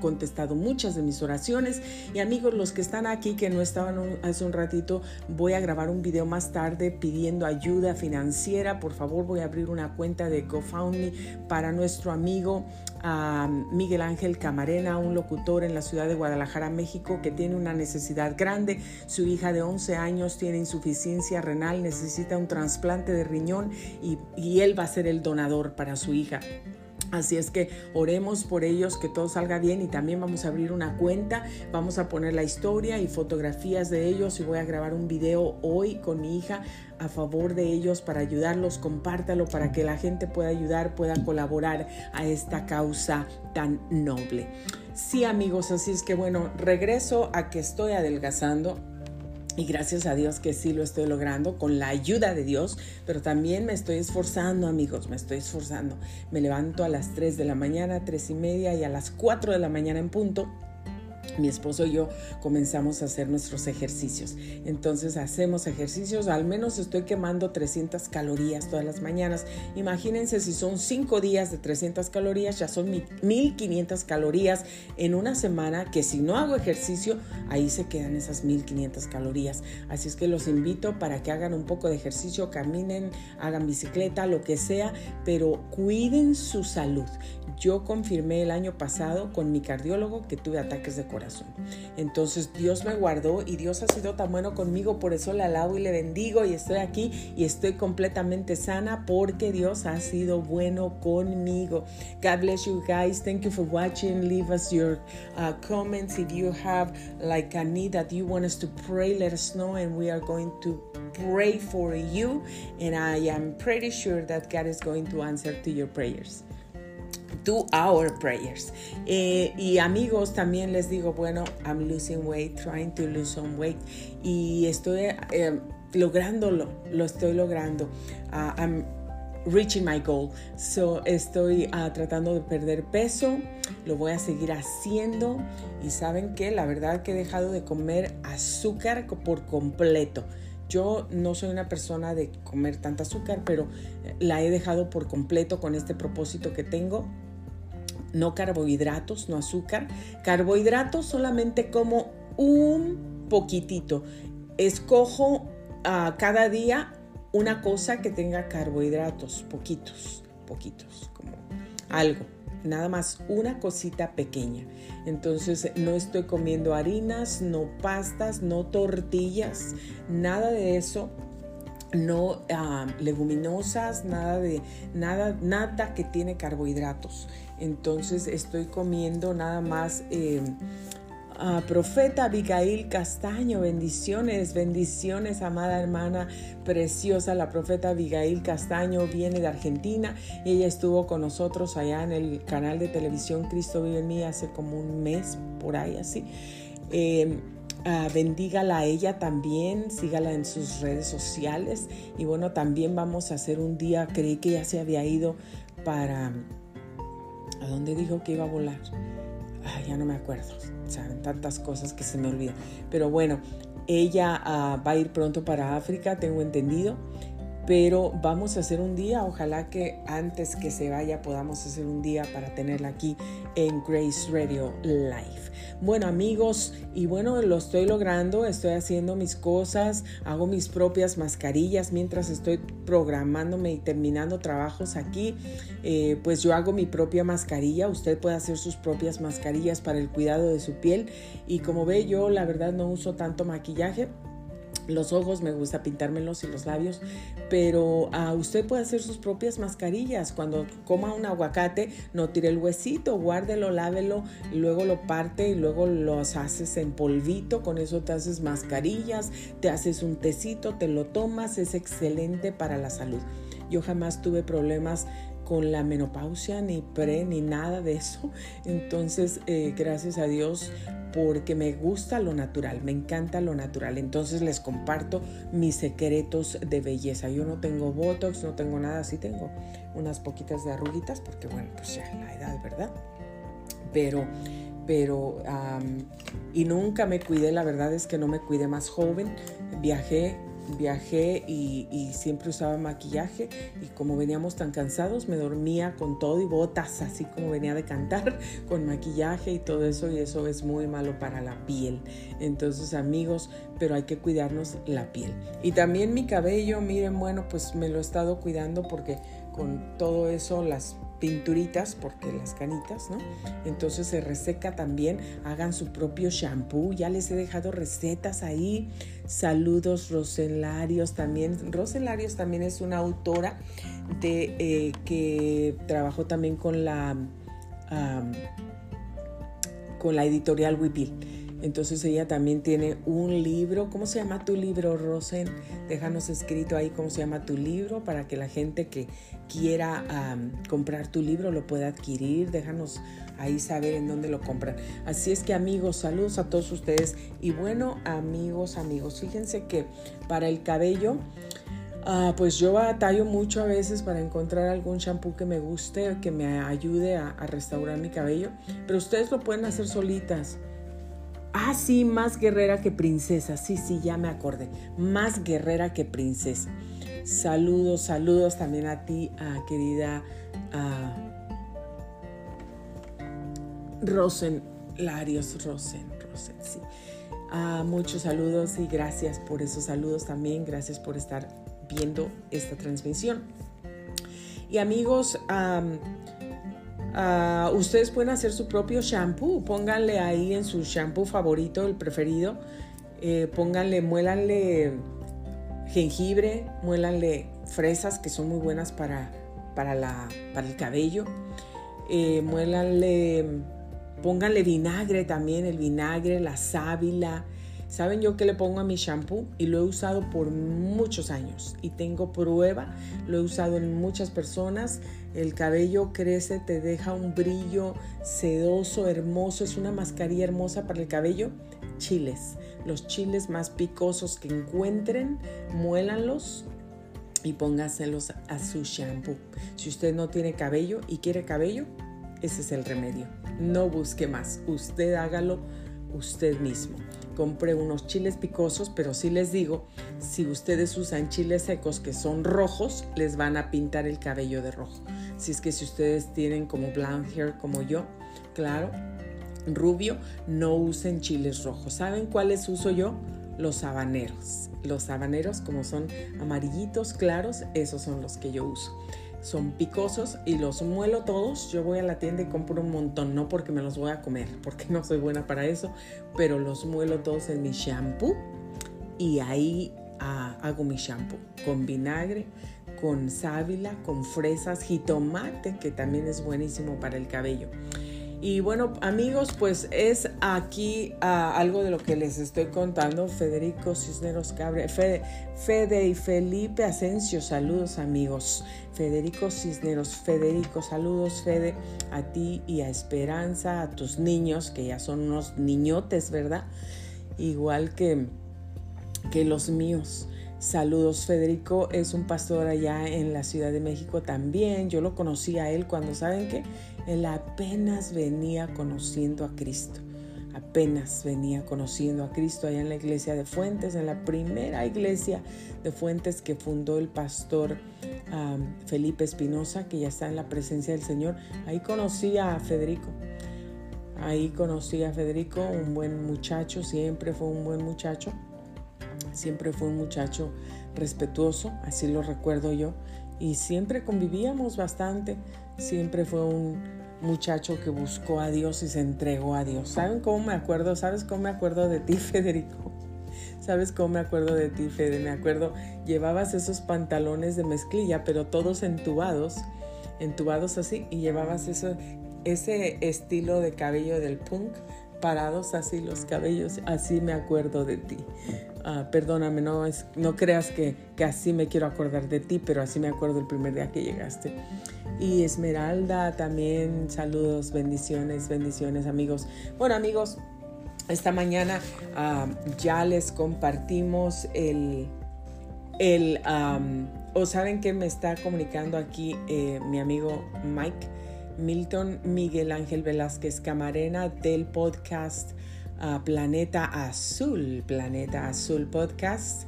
contestado muchas de mis oraciones. Y amigos, los que están aquí, que no estaban hace un ratito, voy a grabar un video más tarde pidiendo ayuda financiera. Por favor, voy a abrir una cuenta de GoFundMe para nuestro amigo a Miguel Ángel Camarena, un locutor en la ciudad de Guadalajara, México, que tiene una necesidad grande. Su hija de 11 años tiene insuficiencia renal, necesita un trasplante de riñón y, y él va a ser el donador para su hija. Así es que oremos por ellos, que todo salga bien y también vamos a abrir una cuenta, vamos a poner la historia y fotografías de ellos y voy a grabar un video hoy con mi hija a favor de ellos para ayudarlos, compártalo para que la gente pueda ayudar, pueda colaborar a esta causa tan noble. Sí amigos, así es que bueno, regreso a que estoy adelgazando y gracias a Dios que sí lo estoy logrando con la ayuda de Dios, pero también me estoy esforzando, amigos, me estoy esforzando. Me levanto a las 3 de la mañana, 3 y media y a las 4 de la mañana en punto mi esposo y yo comenzamos a hacer nuestros ejercicios. Entonces hacemos ejercicios, al menos estoy quemando 300 calorías todas las mañanas. Imagínense si son 5 días de 300 calorías, ya son 1500 calorías en una semana que si no hago ejercicio, ahí se quedan esas 1500 calorías. Así es que los invito para que hagan un poco de ejercicio, caminen, hagan bicicleta, lo que sea, pero cuiden su salud. Yo confirmé el año pasado con mi cardiólogo que tuve ataques de Entonces Dios me guardó y Dios ha sido tan bueno conmigo, por eso le alabo y le bendigo y estoy aquí y estoy completamente sana porque Dios ha sido bueno conmigo. God bless you guys. Thank you for watching. Leave us your uh, comments if you have like a need that you want us to pray. Let us know and we are going to pray for you. And I am pretty sure that God is going to answer to your prayers do our prayers. Eh, y amigos, también les digo, bueno, I'm losing weight, trying to lose some weight. Y estoy eh, lográndolo, lo estoy logrando. Uh, I'm reaching my goal. So estoy uh, tratando de perder peso, lo voy a seguir haciendo. Y saben que la verdad que he dejado de comer azúcar por completo. Yo no soy una persona de comer tanta azúcar, pero la he dejado por completo con este propósito que tengo no carbohidratos, no azúcar. Carbohidratos solamente como un poquitito. Escojo uh, cada día una cosa que tenga carbohidratos, poquitos, poquitos, como algo. Nada más una cosita pequeña. Entonces no estoy comiendo harinas, no pastas, no tortillas, nada de eso no uh, leguminosas, nada de nada, nada que tiene carbohidratos. Entonces estoy comiendo nada más eh, profeta Abigail Castaño, bendiciones, bendiciones, amada hermana preciosa. La profeta Abigail Castaño viene de Argentina y ella estuvo con nosotros allá en el canal de televisión Cristo vive en mí hace como un mes, por ahí así. Eh, Uh, bendígala a ella también, sígala en sus redes sociales y bueno, también vamos a hacer un día, creí que ya se había ido para, ¿a dónde dijo que iba a volar? Ya no me acuerdo, saben tantas cosas que se me olvidan, pero bueno, ella uh, va a ir pronto para África, tengo entendido, pero vamos a hacer un día, ojalá que antes que se vaya podamos hacer un día para tenerla aquí en Grace Radio Live. Bueno amigos, y bueno, lo estoy logrando, estoy haciendo mis cosas, hago mis propias mascarillas mientras estoy programándome y terminando trabajos aquí, eh, pues yo hago mi propia mascarilla, usted puede hacer sus propias mascarillas para el cuidado de su piel. Y como ve yo la verdad no uso tanto maquillaje los ojos, me gusta pintármelos y los labios, pero uh, usted puede hacer sus propias mascarillas. Cuando coma un aguacate, no tire el huesito, guárdelo, lávelo, luego lo parte y luego los haces en polvito, con eso te haces mascarillas, te haces un tecito, te lo tomas, es excelente para la salud. Yo jamás tuve problemas con la menopausia, ni pre, ni nada de eso. Entonces, eh, gracias a Dios, porque me gusta lo natural, me encanta lo natural. Entonces les comparto mis secretos de belleza. Yo no tengo botox, no tengo nada, sí tengo unas poquitas de arruguitas, porque bueno, pues ya la edad, ¿verdad? Pero pero y nunca me cuidé, la verdad es que no me cuidé más joven, viajé viajé y, siempre usaba maquillaje y como veníamos tan cansados me dormía con todo y botas, así como venía de cantar, *laughs* con maquillaje y todo eso y eso es muy malo para la piel. Entonces amigos, pero hay que cuidarnos la piel. Y también mi cabello, miren, bueno, pues me lo he estado cuidando porque con todo eso las pinturitas, porque las canitas, ¿no? Entonces se reseca también, hagan su propio shampoo, ya les he dejado recetas ahí. Saludos Roselarios también. Roselarios también es una autora de, eh, que trabajó también con la, con la editorial Wipil. Entonces ella también tiene un libro. ¿Cómo se llama tu libro, Rosen? Déjanos escrito ahí cómo se llama tu libro para que la gente que quiera comprar tu libro lo pueda adquirir. Déjanos ahí saber en dónde lo compran. Así es que amigos, saludos a todos ustedes. Y bueno, amigos, amigos, fíjense que para el cabello... Ah, pues yo batallo mucho a veces para encontrar algún shampoo que me guste, que me ayude a restaurar mi cabello, pero ustedes lo pueden hacer solitas. Ah, sí, más guerrera que princesa. Sí, sí, ya me acordé. Más guerrera que princesa. Saludos, saludos también a ti, querida Rosen, Larios Rosen, Rosen, sí. muchos saludos y gracias por esos saludos también. Gracias por estar viendo esta transmisión. Y amigos, Ah, ustedes pueden hacer su propio shampoo. Pónganle ahí en su shampoo favorito, el preferido. Eh, pónganle, muélanle jengibre, muélanle fresas que son muy buenas para, para, la, para el cabello. Eh, muélanle, pónganle vinagre también, el vinagre, la sábila. ¿Saben yo que le pongo a mi shampoo? Y lo he usado por muchos años y tengo prueba, lo he usado en muchas personas el cabello crece, te deja un brillo sedoso, hermoso. Es una mascarilla hermosa para el cabello. Chiles, los chiles más picosos que encuentren, muélanlos y póngaselos a su shampoo. Si usted no tiene cabello y quiere cabello, ese es el remedio. No busque más, usted hágalo usted mismo compré unos chiles picosos, pero sí les digo, si ustedes usan chiles secos que son rojos, les van a pintar el cabello de rojo. Si es que si ustedes tienen como blonde hair como yo, claro, rubio, no usen chiles rojos. ¿Saben cuáles uso yo? Los habaneros. Los habaneros como son amarillitos claros, esos son los que yo uso son picosos y los muelo todos. Yo voy a la tienda y compro un montón, no porque me los voy a comer, *laughs* porque no soy buena para eso, pero los muelo todos en mi shampoo y ahí ah, hago mi shampoo con vinagre, con sábila, con fresas, jitomate, que también es buenísimo para el cabello. Y bueno, amigos, pues es aquí ah, algo de lo que les estoy contando. Federico Cisneros Cabre, Fede, y Felipe Asensio, saludos amigos. Federico Cisneros, Federico, saludos Fede, a ti y a Esperanza, a tus niños, que ya son unos niñotes, ¿verdad? Igual que, que los míos. Saludos, Federico es un pastor allá en la Ciudad de México también. Yo lo conocí a él cuando, ¿saben qué? Él apenas venía conociendo a Cristo. Apenas venía conociendo a Cristo allá en la iglesia de Fuentes, en la primera iglesia de Fuentes que fundó el pastor Felipe Espinosa, que ya está en la presencia del Señor. Ahí conocí a Federico. Ahí conocí a Federico, un buen muchacho, siempre fue un buen muchacho Siempre fue un muchacho respetuoso, así lo recuerdo yo, y siempre convivíamos bastante. Siempre fue un muchacho que buscó a Dios y se entregó a Dios. ¿Saben cómo me acuerdo? ¿Sabes cómo me acuerdo de ti, *laughs* Federico? ¿Sabes cómo me acuerdo de ti, Fede? Me acuerdo, llevabas esos pantalones de mezclilla, pero todos entubados, entubados así, y llevabas ese estilo de cabello del punk, parados así los cabellos, así me acuerdo de ti. Ah, perdóname, no, es, no creas que, que, así me quiero acordar de ti, pero así me acuerdo el primer día que llegaste. Y Esmeralda también, saludos, bendiciones, bendiciones amigos. Bueno amigos, esta mañana ah, ya les compartimos el, el o saben que me está comunicando aquí eh, mi amigo Mike Milton Miguel Ángel Velázquez Camarena del podcast Planeta Azul, Planeta Azul Podcast.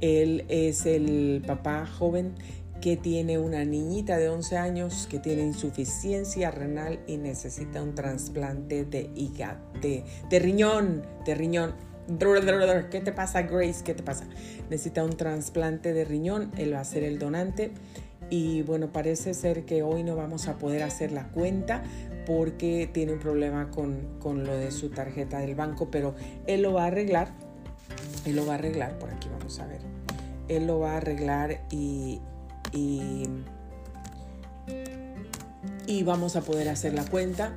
Él es el papá joven que tiene una niñita de 11 años que tiene insuficiencia renal y necesita un trasplante de hígado, de, de riñón, de riñón. ¿Qué te pasa, Grace? ¿Qué te pasa? Necesita un trasplante de riñón, él va a ser el donante y bueno, parece ser que hoy no vamos a poder hacer la cuenta porque tiene un problema con, lo de su tarjeta del banco, pero él lo va a arreglar. Él lo va a arreglar, por aquí vamos a ver. Él lo va a arreglar y, y, y vamos a poder hacer la cuenta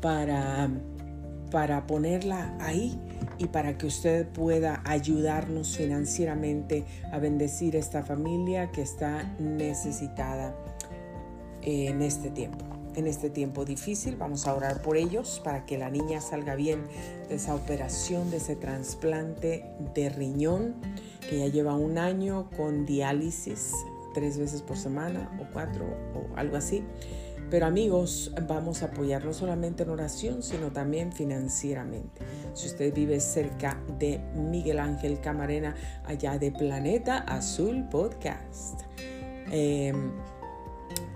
para, para ponerla ahí y para que usted pueda ayudarnos financieramente a bendecir esta familia que está necesitada en este tiempo. En este tiempo difícil vamos a orar por ellos para que la niña salga bien de esa operación, de ese trasplante de riñón que ya lleva un año con diálisis tres veces por semana o cuatro o algo así. Pero amigos, vamos a apoyar no solamente en oración, sino también financieramente. Si usted vive cerca de Miguel Ángel Camarena, allá de Planeta Azul Podcast, em,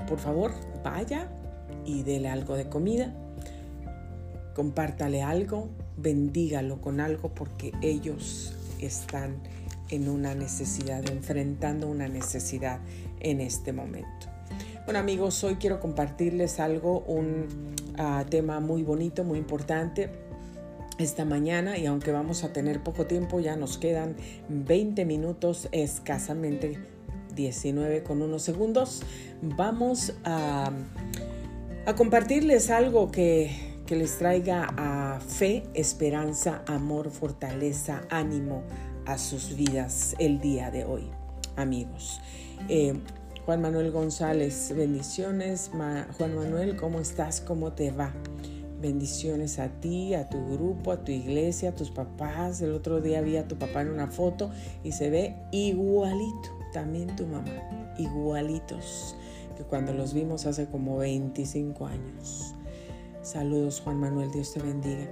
por favor, vaya y dele algo de comida, compártale algo, bendígalo con algo porque ellos están en una necesidad, enfrentando una necesidad en este momento. Bueno amigos, hoy quiero compartirles algo, un ah, tema muy bonito, muy importante esta mañana y aunque vamos a tener poco tiempo, ya nos quedan 20 minutos escasamente 19 con unos segundos, vamos a, compartirles algo que, que, les traiga a fe, esperanza, amor, fortaleza, ánimo a sus vidas el día de hoy, amigos. Eh, Juan Manuel González, bendiciones. Juan Manuel, ¿cómo estás? ¿Cómo te va? Bendiciones a ti, a tu grupo, a tu iglesia, a tus papás. El otro día vi a tu papá en una foto y se ve igualito. También tu mamá, igualitos que cuando los vimos hace como 25 años. Saludos Juan Manuel, Dios te bendiga.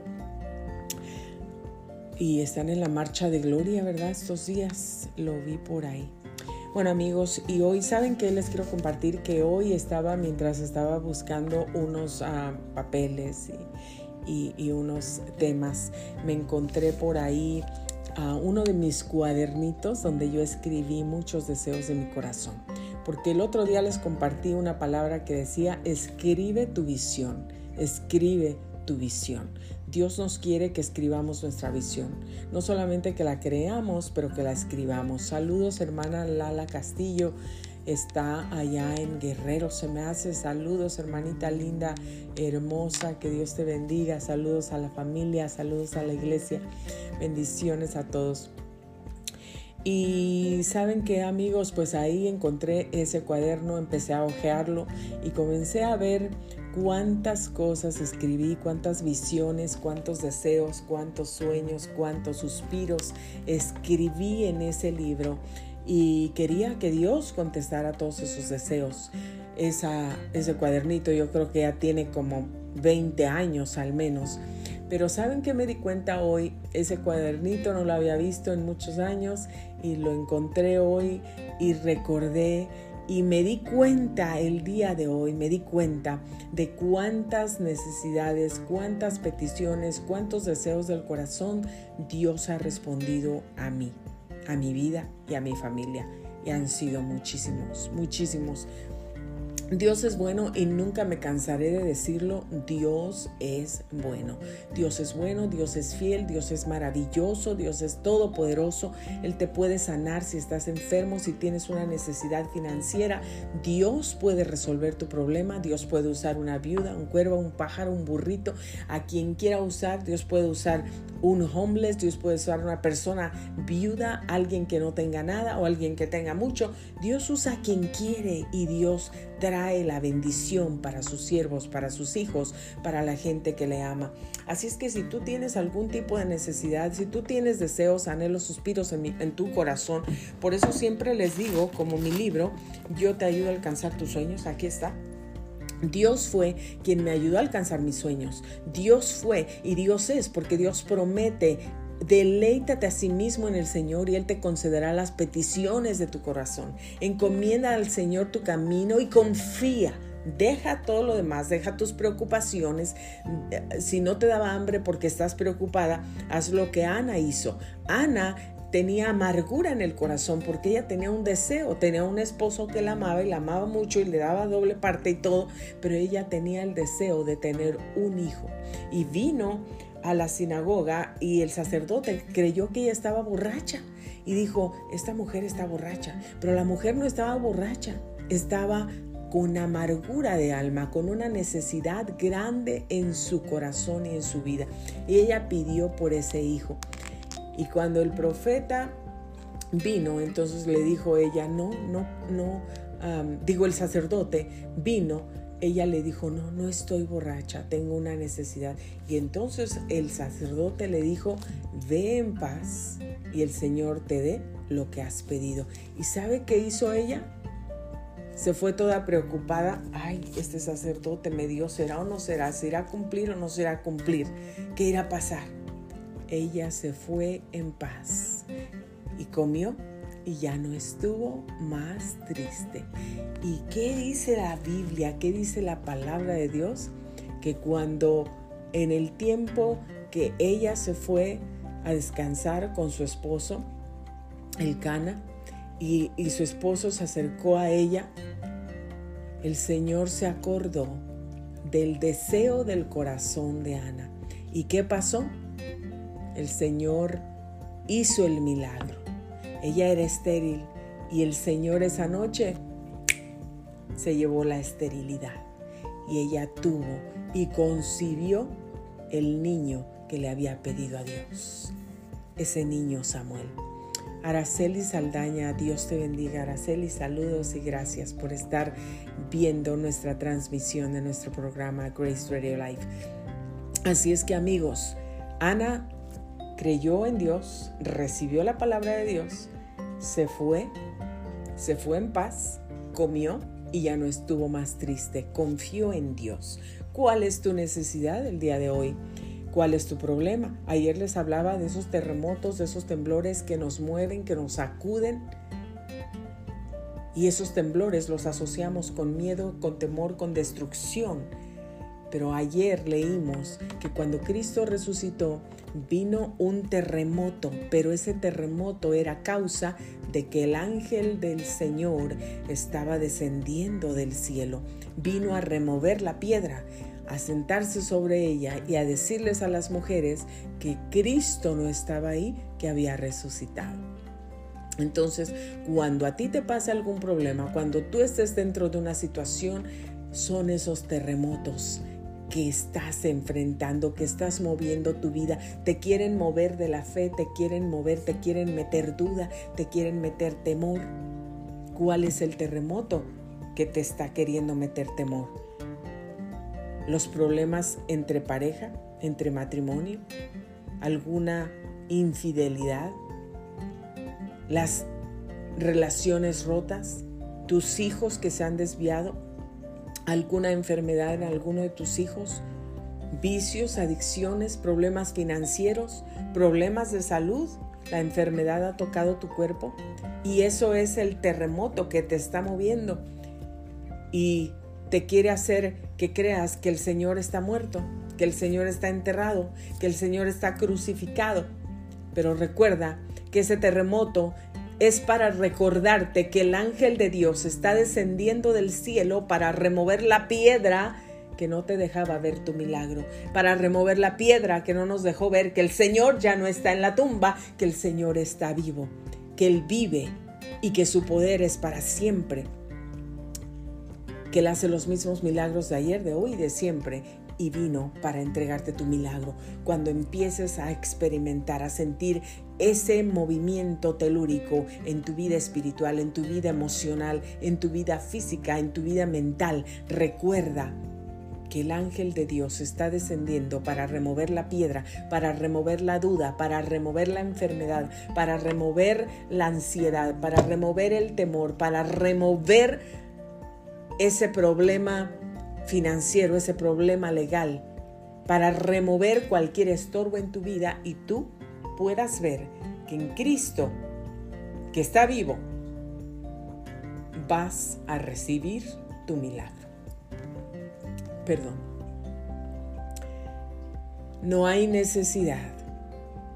Y están en la marcha de gloria, ¿verdad? Estos días lo vi por ahí. Bueno amigos, y hoy saben que les quiero compartir que hoy estaba, mientras estaba buscando unos ah, papeles y, unos temas, me encontré por ahí a uno de mis cuadernitos donde yo escribí muchos deseos de mi corazón. Porque el otro día les compartí una palabra que decía, escribe tu visión, escribe tu visión. Dios nos quiere que escribamos nuestra visión. No solamente que la creamos, pero que la escribamos. Saludos, hermana Lala Castillo. Está allá en Guerrero, se me hace. Saludos, hermanita linda, hermosa. Que Dios te bendiga. Saludos a la familia, saludos a la iglesia. Bendiciones a todos. Y saben que amigos, pues ahí encontré ese cuaderno, empecé a hojearlo y comencé a ver cuántas cosas escribí, cuántas visiones, cuántos deseos, cuántos sueños, cuántos suspiros escribí en ese libro y quería que Dios contestara todos esos deseos. Esa, ese cuadernito yo creo que ya tiene como 20 años al menos pero ¿saben que me di cuenta hoy? Ese cuadernito no lo había visto en muchos años y lo encontré hoy y recordé y me di cuenta el día de hoy, me di cuenta de cuántas necesidades, cuántas peticiones, cuántos deseos del corazón Dios ha respondido a mí, a mi vida y a mi familia. Y han sido muchísimos, muchísimos, Dios es bueno y nunca me cansaré de decirlo, Dios es bueno. Dios es bueno, Dios es fiel, Dios es maravilloso, Dios es todopoderoso. Él te puede sanar si estás enfermo, si tienes una necesidad financiera. Dios puede resolver tu problema, Dios puede usar una viuda, un cuervo, un pájaro, un burrito, a quien quiera usar. Dios puede usar un homeless, Dios puede usar una persona viuda, alguien que no tenga nada o alguien que tenga mucho. Dios usa a quien quiere y Dios trae la bendición para sus siervos, para sus hijos, para la gente que le ama. Así es que si tú tienes algún tipo de necesidad, si tú tienes deseos, anhelos, suspiros en, tu corazón, por eso siempre les digo, como mi libro, yo te ayudo a alcanzar tus sueños, aquí está, Dios fue quien me ayudó a alcanzar mis sueños. Dios fue y Dios es porque Dios promete Deleítate a sí mismo en el Señor y Él te concederá las peticiones de tu corazón. Encomienda al Señor tu camino y confía. Deja todo lo demás, deja tus preocupaciones. Si no te daba hambre porque estás preocupada, haz lo que Ana hizo. Ana tenía amargura en el corazón porque ella tenía un deseo, tenía un esposo que la amaba y la amaba mucho y le daba doble parte y todo, pero ella tenía el deseo de tener un hijo. Y vino a la sinagoga y el sacerdote creyó que ella estaba borracha y dijo, esta mujer está borracha, pero la mujer no estaba borracha, estaba con amargura de alma, con una necesidad grande en su corazón y en su vida. Y ella pidió por ese hijo. Y cuando el profeta vino, entonces le dijo ella, no, no, no, digo el sacerdote, vino, ella le dijo, no, no estoy borracha, tengo una necesidad. Y entonces el sacerdote le dijo, ve en paz y el Señor te dé lo que has pedido. ¿Y sabe qué hizo ella? Se fue toda preocupada. Ay, este sacerdote me dio, ¿será o no será? ¿Será cumplir o no será cumplir? ¿Qué irá a pasar? ella se fue en paz y comió y ya no estuvo más triste. ¿Y qué dice la Biblia? ¿Qué dice la palabra de Dios? Que cuando en el tiempo que ella se fue a descansar con su esposo, el Cana, y, y su esposo se acercó a ella, el Señor se acordó del deseo del corazón de Ana. ¿Y qué pasó? el Señor hizo el milagro. Ella era estéril y el Señor esa noche se llevó la esterilidad y ella tuvo y concibió el niño que le había pedido a Dios, ese niño Samuel. Araceli Saldaña, Dios te bendiga. Araceli, saludos y gracias por estar viendo nuestra transmisión de nuestro programa Grace Radio Life. Así es que amigos, Ana creyó en Dios, recibió la palabra de Dios, se fue, se fue en paz, comió y ya no estuvo más triste, confió en Dios. ¿Cuál es tu necesidad el día de hoy? ¿Cuál es tu problema? Ayer les hablaba de esos terremotos, de esos temblores que nos mueven, que nos sacuden. Y esos temblores los asociamos con miedo, con temor, con destrucción. Pero ayer leímos que cuando Cristo resucitó, vino un terremoto, pero ese terremoto era causa de que el ángel del Señor estaba descendiendo del cielo. Vino a remover la piedra, a sentarse sobre ella y a decirles a las mujeres que Cristo no estaba ahí, que había resucitado. Entonces, cuando a ti te pasa algún problema, cuando tú estés dentro de una situación, son esos terremotos que estás enfrentando, que estás moviendo tu vida. Te quieren mover de la fe, te quieren mover, te quieren meter duda, te quieren meter temor. ¿Cuál es el terremoto que te está queriendo meter temor? Los problemas entre pareja, entre matrimonio, alguna infidelidad, las relaciones rotas, tus hijos que se han desviado, alguna enfermedad en alguno de tus hijos, vicios, adicciones, problemas financieros, problemas de salud. La enfermedad ha tocado tu cuerpo y eso es el terremoto que te está moviendo y te quiere hacer que creas que el Señor está muerto, que el Señor está enterrado, que el Señor está crucificado. Pero recuerda que ese terremoto es para recordarte que el ángel de Dios está descendiendo del cielo para remover la piedra que no te dejaba ver tu milagro, para remover la piedra que no nos dejó ver que el Señor ya no está en la tumba, que el Señor está vivo, que Él vive y que su poder es para siempre, que Él hace los mismos milagros de ayer, de hoy y de siempre, y vino para entregarte tu milagro. Cuando empieces a experimentar, a sentir ese movimiento telúrico en tu vida espiritual, en tu vida emocional, en tu vida física, en tu vida mental, recuerda que el ángel de Dios está descendiendo para remover la piedra, para remover la duda, para remover la enfermedad, para remover la ansiedad, para remover el temor, para remover ese problema financiero, ese problema legal, para remover cualquier estorbo en tu vida y tú puedas ver que en Cristo, que está vivo, vas a recibir tu milagro. Perdón. No hay necesidad,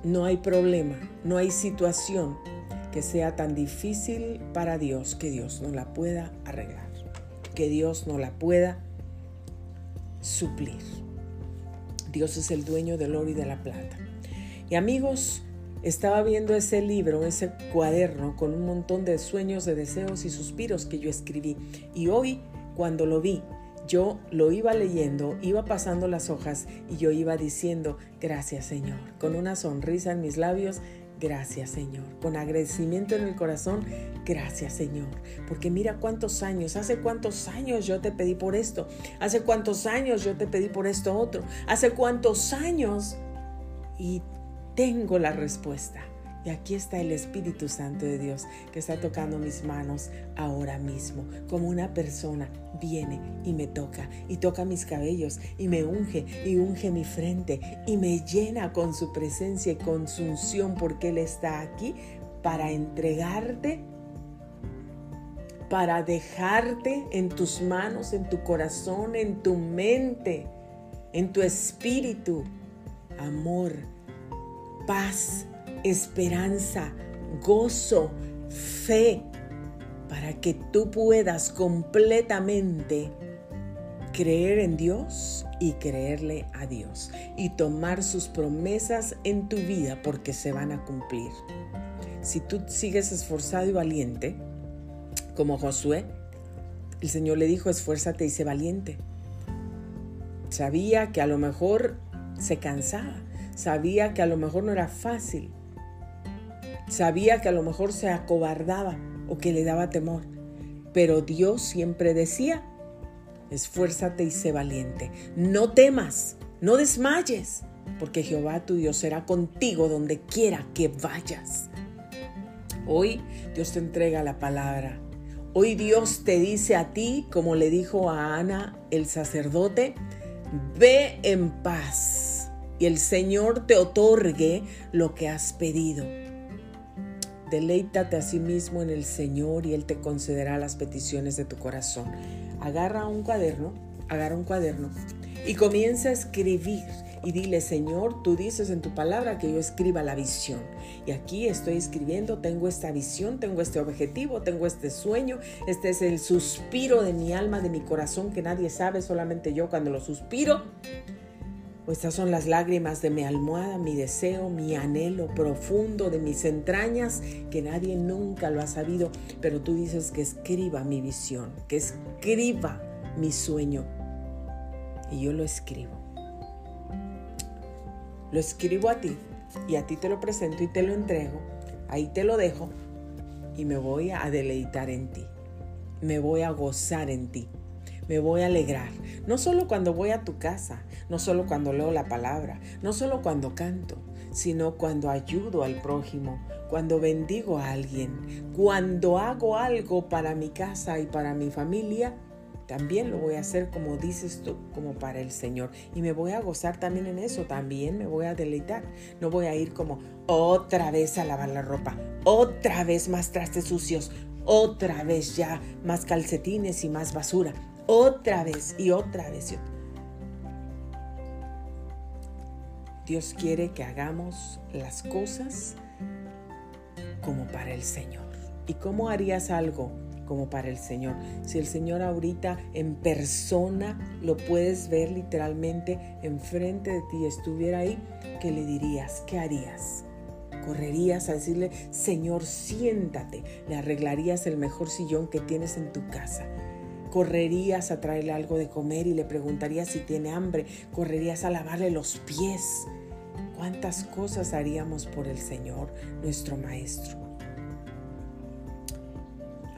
No hay problema, no hay situación que sea tan difícil para Dios que Dios no la pueda arreglar, que Dios no la pueda suplir. Dios es el dueño del oro y de la plata. Y amigos, estaba viendo ese libro, ese cuaderno con un montón de sueños, de deseos y suspiros que yo escribí. Y hoy, cuando lo vi, yo lo iba leyendo, iba pasando las hojas y yo iba diciendo, gracias Señor, con una sonrisa en mis labios, gracias Señor, con agradecimiento en el corazón, gracias Señor, porque mira cuántos años, hace cuántos años yo te pedí por esto, hace cuántos años yo te pedí por esto otro, hace cuántos años y tengo la respuesta. Y aquí está el Espíritu Santo de Dios que está tocando mis manos ahora mismo. Como una persona viene y me toca y toca mis cabellos y me unge y unge mi frente y me llena con su presencia y con su unción porque Él está aquí para entregarte, para dejarte en tus manos, en tu corazón, en tu mente, en tu espíritu. Amor paz, esperanza, gozo, fe, para que tú puedas completamente creer en Dios y creerle a Dios y tomar sus promesas en tu vida porque se van a cumplir. Si tú sigues esforzado y valiente, como Josué, el Señor le dijo, esfuérzate y sé valiente. Sabía que a lo mejor se cansaba, Sabía que a lo mejor no era fácil. Sabía que a lo mejor se acobardaba o que le daba temor. Pero Dios siempre decía, esfuérzate y sé valiente. No temas, no desmayes, porque Jehová tu Dios será contigo donde quiera que vayas. Hoy Dios te entrega la palabra. Hoy Dios te dice a ti, como le dijo a Ana el sacerdote, ve en paz y el Señor te otorgue lo que has pedido. Deleítate a sí mismo en el Señor y Él te concederá las peticiones de tu corazón. Agarra un cuaderno, agarra un cuaderno y comienza a escribir y dile, Señor, tú dices en tu palabra que yo escriba la visión. Y aquí estoy escribiendo, tengo esta visión, tengo este objetivo, tengo este sueño, este es el suspiro de mi alma, de mi corazón que nadie sabe, solamente yo cuando lo suspiro estas son las lágrimas de mi almohada, mi deseo, mi anhelo profundo de mis entrañas, que nadie nunca lo ha sabido, pero tú dices que escriba mi visión, que escriba mi sueño. Y yo lo escribo. Lo escribo a ti y a ti te lo presento y te lo entrego. Ahí te lo dejo y me voy a deleitar en ti. Me voy a gozar en ti me voy a alegrar. No solo cuando voy a tu casa, no solo cuando leo la palabra, no solo cuando canto, sino cuando ayudo al prójimo, cuando bendigo a alguien, cuando hago algo para mi casa y para mi familia. También lo voy a hacer como dices tú, como para el Señor. Y me voy a gozar también en eso, también me voy a deleitar. No voy a ir como otra vez a lavar la ropa, otra vez más trastes sucios, otra vez ya más calcetines y más basura otra vez y otra vez. Dios quiere que hagamos las cosas como para el Señor. ¿Y cómo harías algo como para el Señor? Si el Señor ahorita en persona lo puedes ver literalmente enfrente de ti, estuviera ahí, ¿qué le dirías? ¿Qué harías? correrías a decirle, Señor, siéntate, le arreglarías el mejor sillón que tienes en tu casa, Correrías a traerle algo de comer y le preguntarías si tiene hambre. Correrías a lavarle los pies. ¿Cuántas cosas haríamos por el Señor, nuestro Maestro?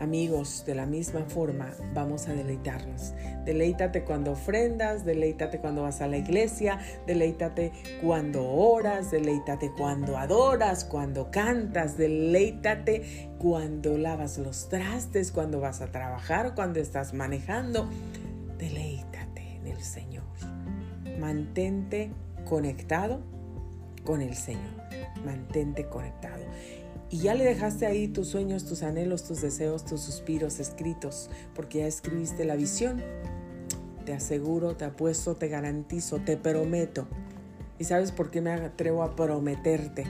Amigos, de la misma forma vamos a deleitarnos. Deleítate cuando ofrendas, deleítate cuando vas a la iglesia, deleítate cuando oras, deleítate cuando adoras, cuando cantas, deleítate cuando lavas los trastes, cuando vas a trabajar, cuando estás manejando. Deleítate en el Señor. Mantente conectado con el Señor. Mantente conectado y ya le dejaste ahí tus sueños, tus anhelos, tus deseos, tus suspiros escritos, porque ya escribiste la visión. Te aseguro, te apuesto, te garantizo, te prometo ¿Y sabes por qué me atrevo a prometerte?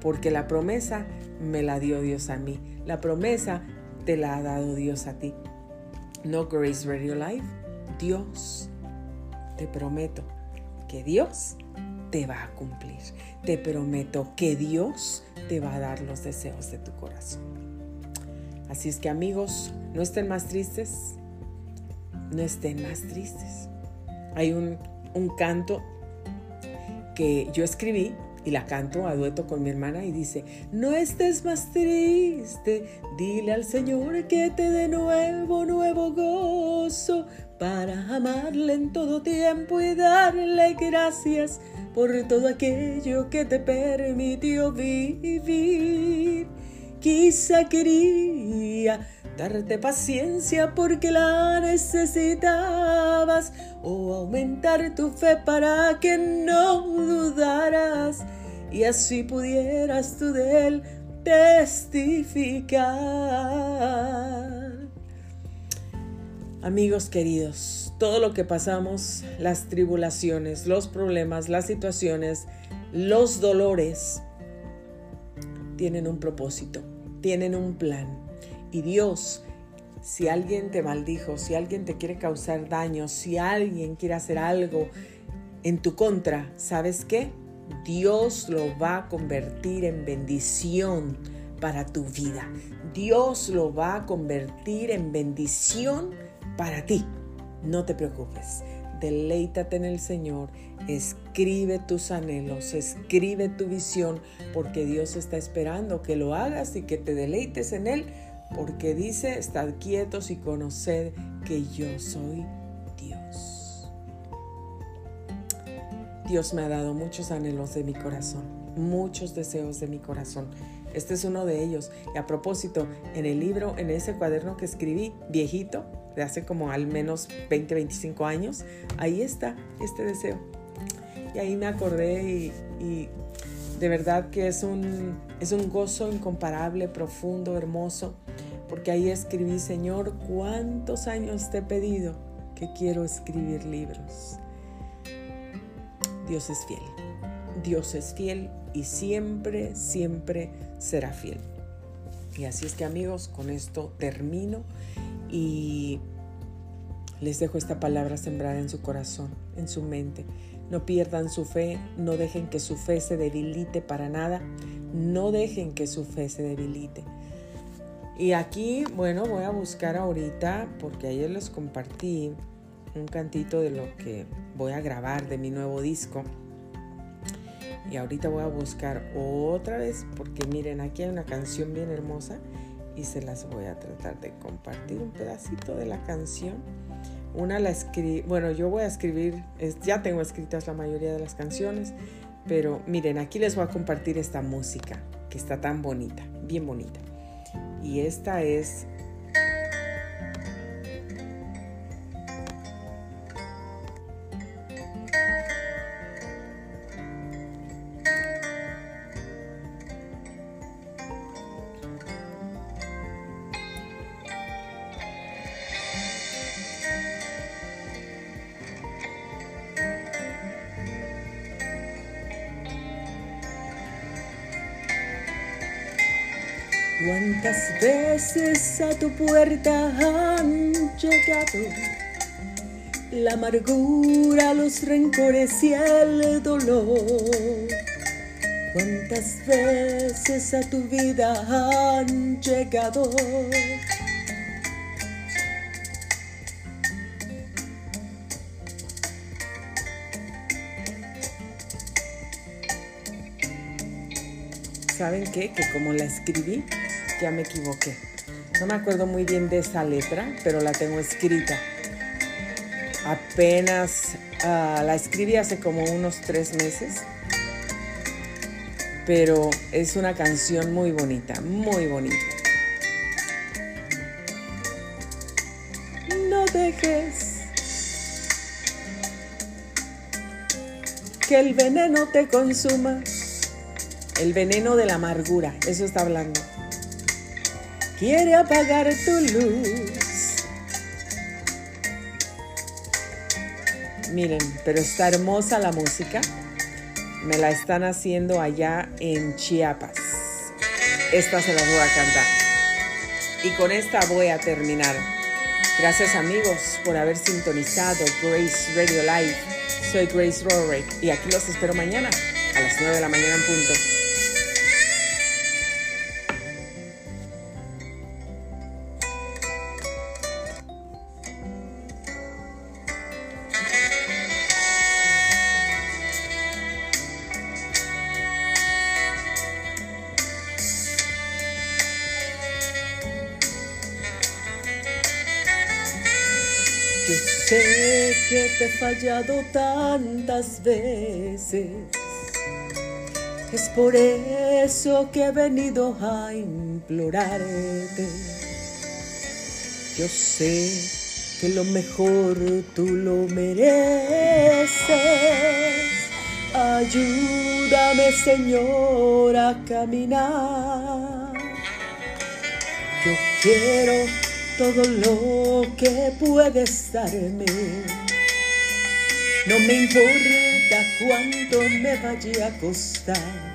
Porque la promesa me la dio Dios a mí. La promesa te la ha dado Dios a ti. No Grace Radio Life. Dios, te prometo que Dios te va a cumplir. Te prometo que Dios te va a dar los deseos de tu corazón. Así es que amigos, no estén más tristes. No estén más tristes. Hay un, un canto que yo escribí y la canto a dueto con mi hermana y dice, no estés más triste, dile al Señor que te dé nuevo, nuevo gozo para amarle en todo tiempo y darle gracias por todo aquello que te permitió vivir. Quizá quería darte paciencia porque la necesitabas o aumentar tu fe para que no dudaras y así pudieras tú de él testificar. Amigos queridos, todo lo que pasamos, las tribulaciones, los problemas, las situaciones, los dolores, tienen un propósito, tienen un plan y Dios, si alguien te maldijo, si alguien te quiere causar daño, si alguien quiere hacer algo en tu contra, ¿sabes qué? Dios lo va a convertir en bendición para tu vida. Dios lo va a convertir en bendición para ti. No te preocupes. Deleítate en el Señor, escribe tus anhelos, escribe tu visión, porque Dios está esperando que lo hagas y que te deleites en Él porque dice, estad quietos y conoced que yo soy Dios. Dios me ha dado muchos anhelos de mi corazón, muchos deseos de mi corazón. Este es uno de ellos. Y a propósito, en el libro, en ese cuaderno que escribí, viejito, de hace como al menos 20, 25 años, ahí está este deseo. Y ahí me acordé y, y de verdad que es un, es un gozo incomparable, profundo, hermoso porque ahí escribí, Señor, ¿cuántos años te he pedido que quiero escribir libros? Dios es fiel, Dios es fiel y siempre, siempre será fiel. Y así es que amigos, con esto termino y les dejo esta palabra sembrada en su corazón, en su mente. No pierdan su fe, no dejen que su fe se debilite para nada, no dejen que su fe se debilite. Y aquí, bueno, voy a buscar ahorita, porque ayer les compartí un cantito de lo que voy a grabar de mi nuevo disco. Y ahorita voy a buscar otra vez, porque miren, aquí hay una canción bien hermosa y se las voy a tratar de compartir un pedacito de la canción. Una la escribí, bueno, yo voy a escribir, ya tengo escritas la mayoría de las canciones, pero miren, aquí les voy a compartir esta música que está tan bonita, bien bonita y esta es puerta han llegado la amargura, los rencores y el dolor? ¿Cuántas veces a tu vida han llegado? ¿Saben qué? Que como la escribí, ya me equivoqué. No me acuerdo muy bien de esa letra, pero la tengo escrita. Apenas ah, la escribí hace como unos tres meses, pero es una canción muy bonita, muy bonita. No dejes que el veneno te consuma, el veneno de la amargura, eso está hablando quiere apagar tu luz. Miren, pero está hermosa la música. me la están haciendo allá en Chiapas. Esta se las voy a cantar. Y con esta voy a terminar. Gracias amigos por haber sintonizado Grace Radio Live. Soy Grace Rorick y aquí los espero mañana a las 9 de la mañana en punto. He fallado tantas veces. Es por eso que he venido a implorarte. Yo sé que lo mejor tú lo mereces. Ayúdame, Señor, a caminar. Yo quiero todo lo que puedes darme. No me importa cuánto me vaya a costar.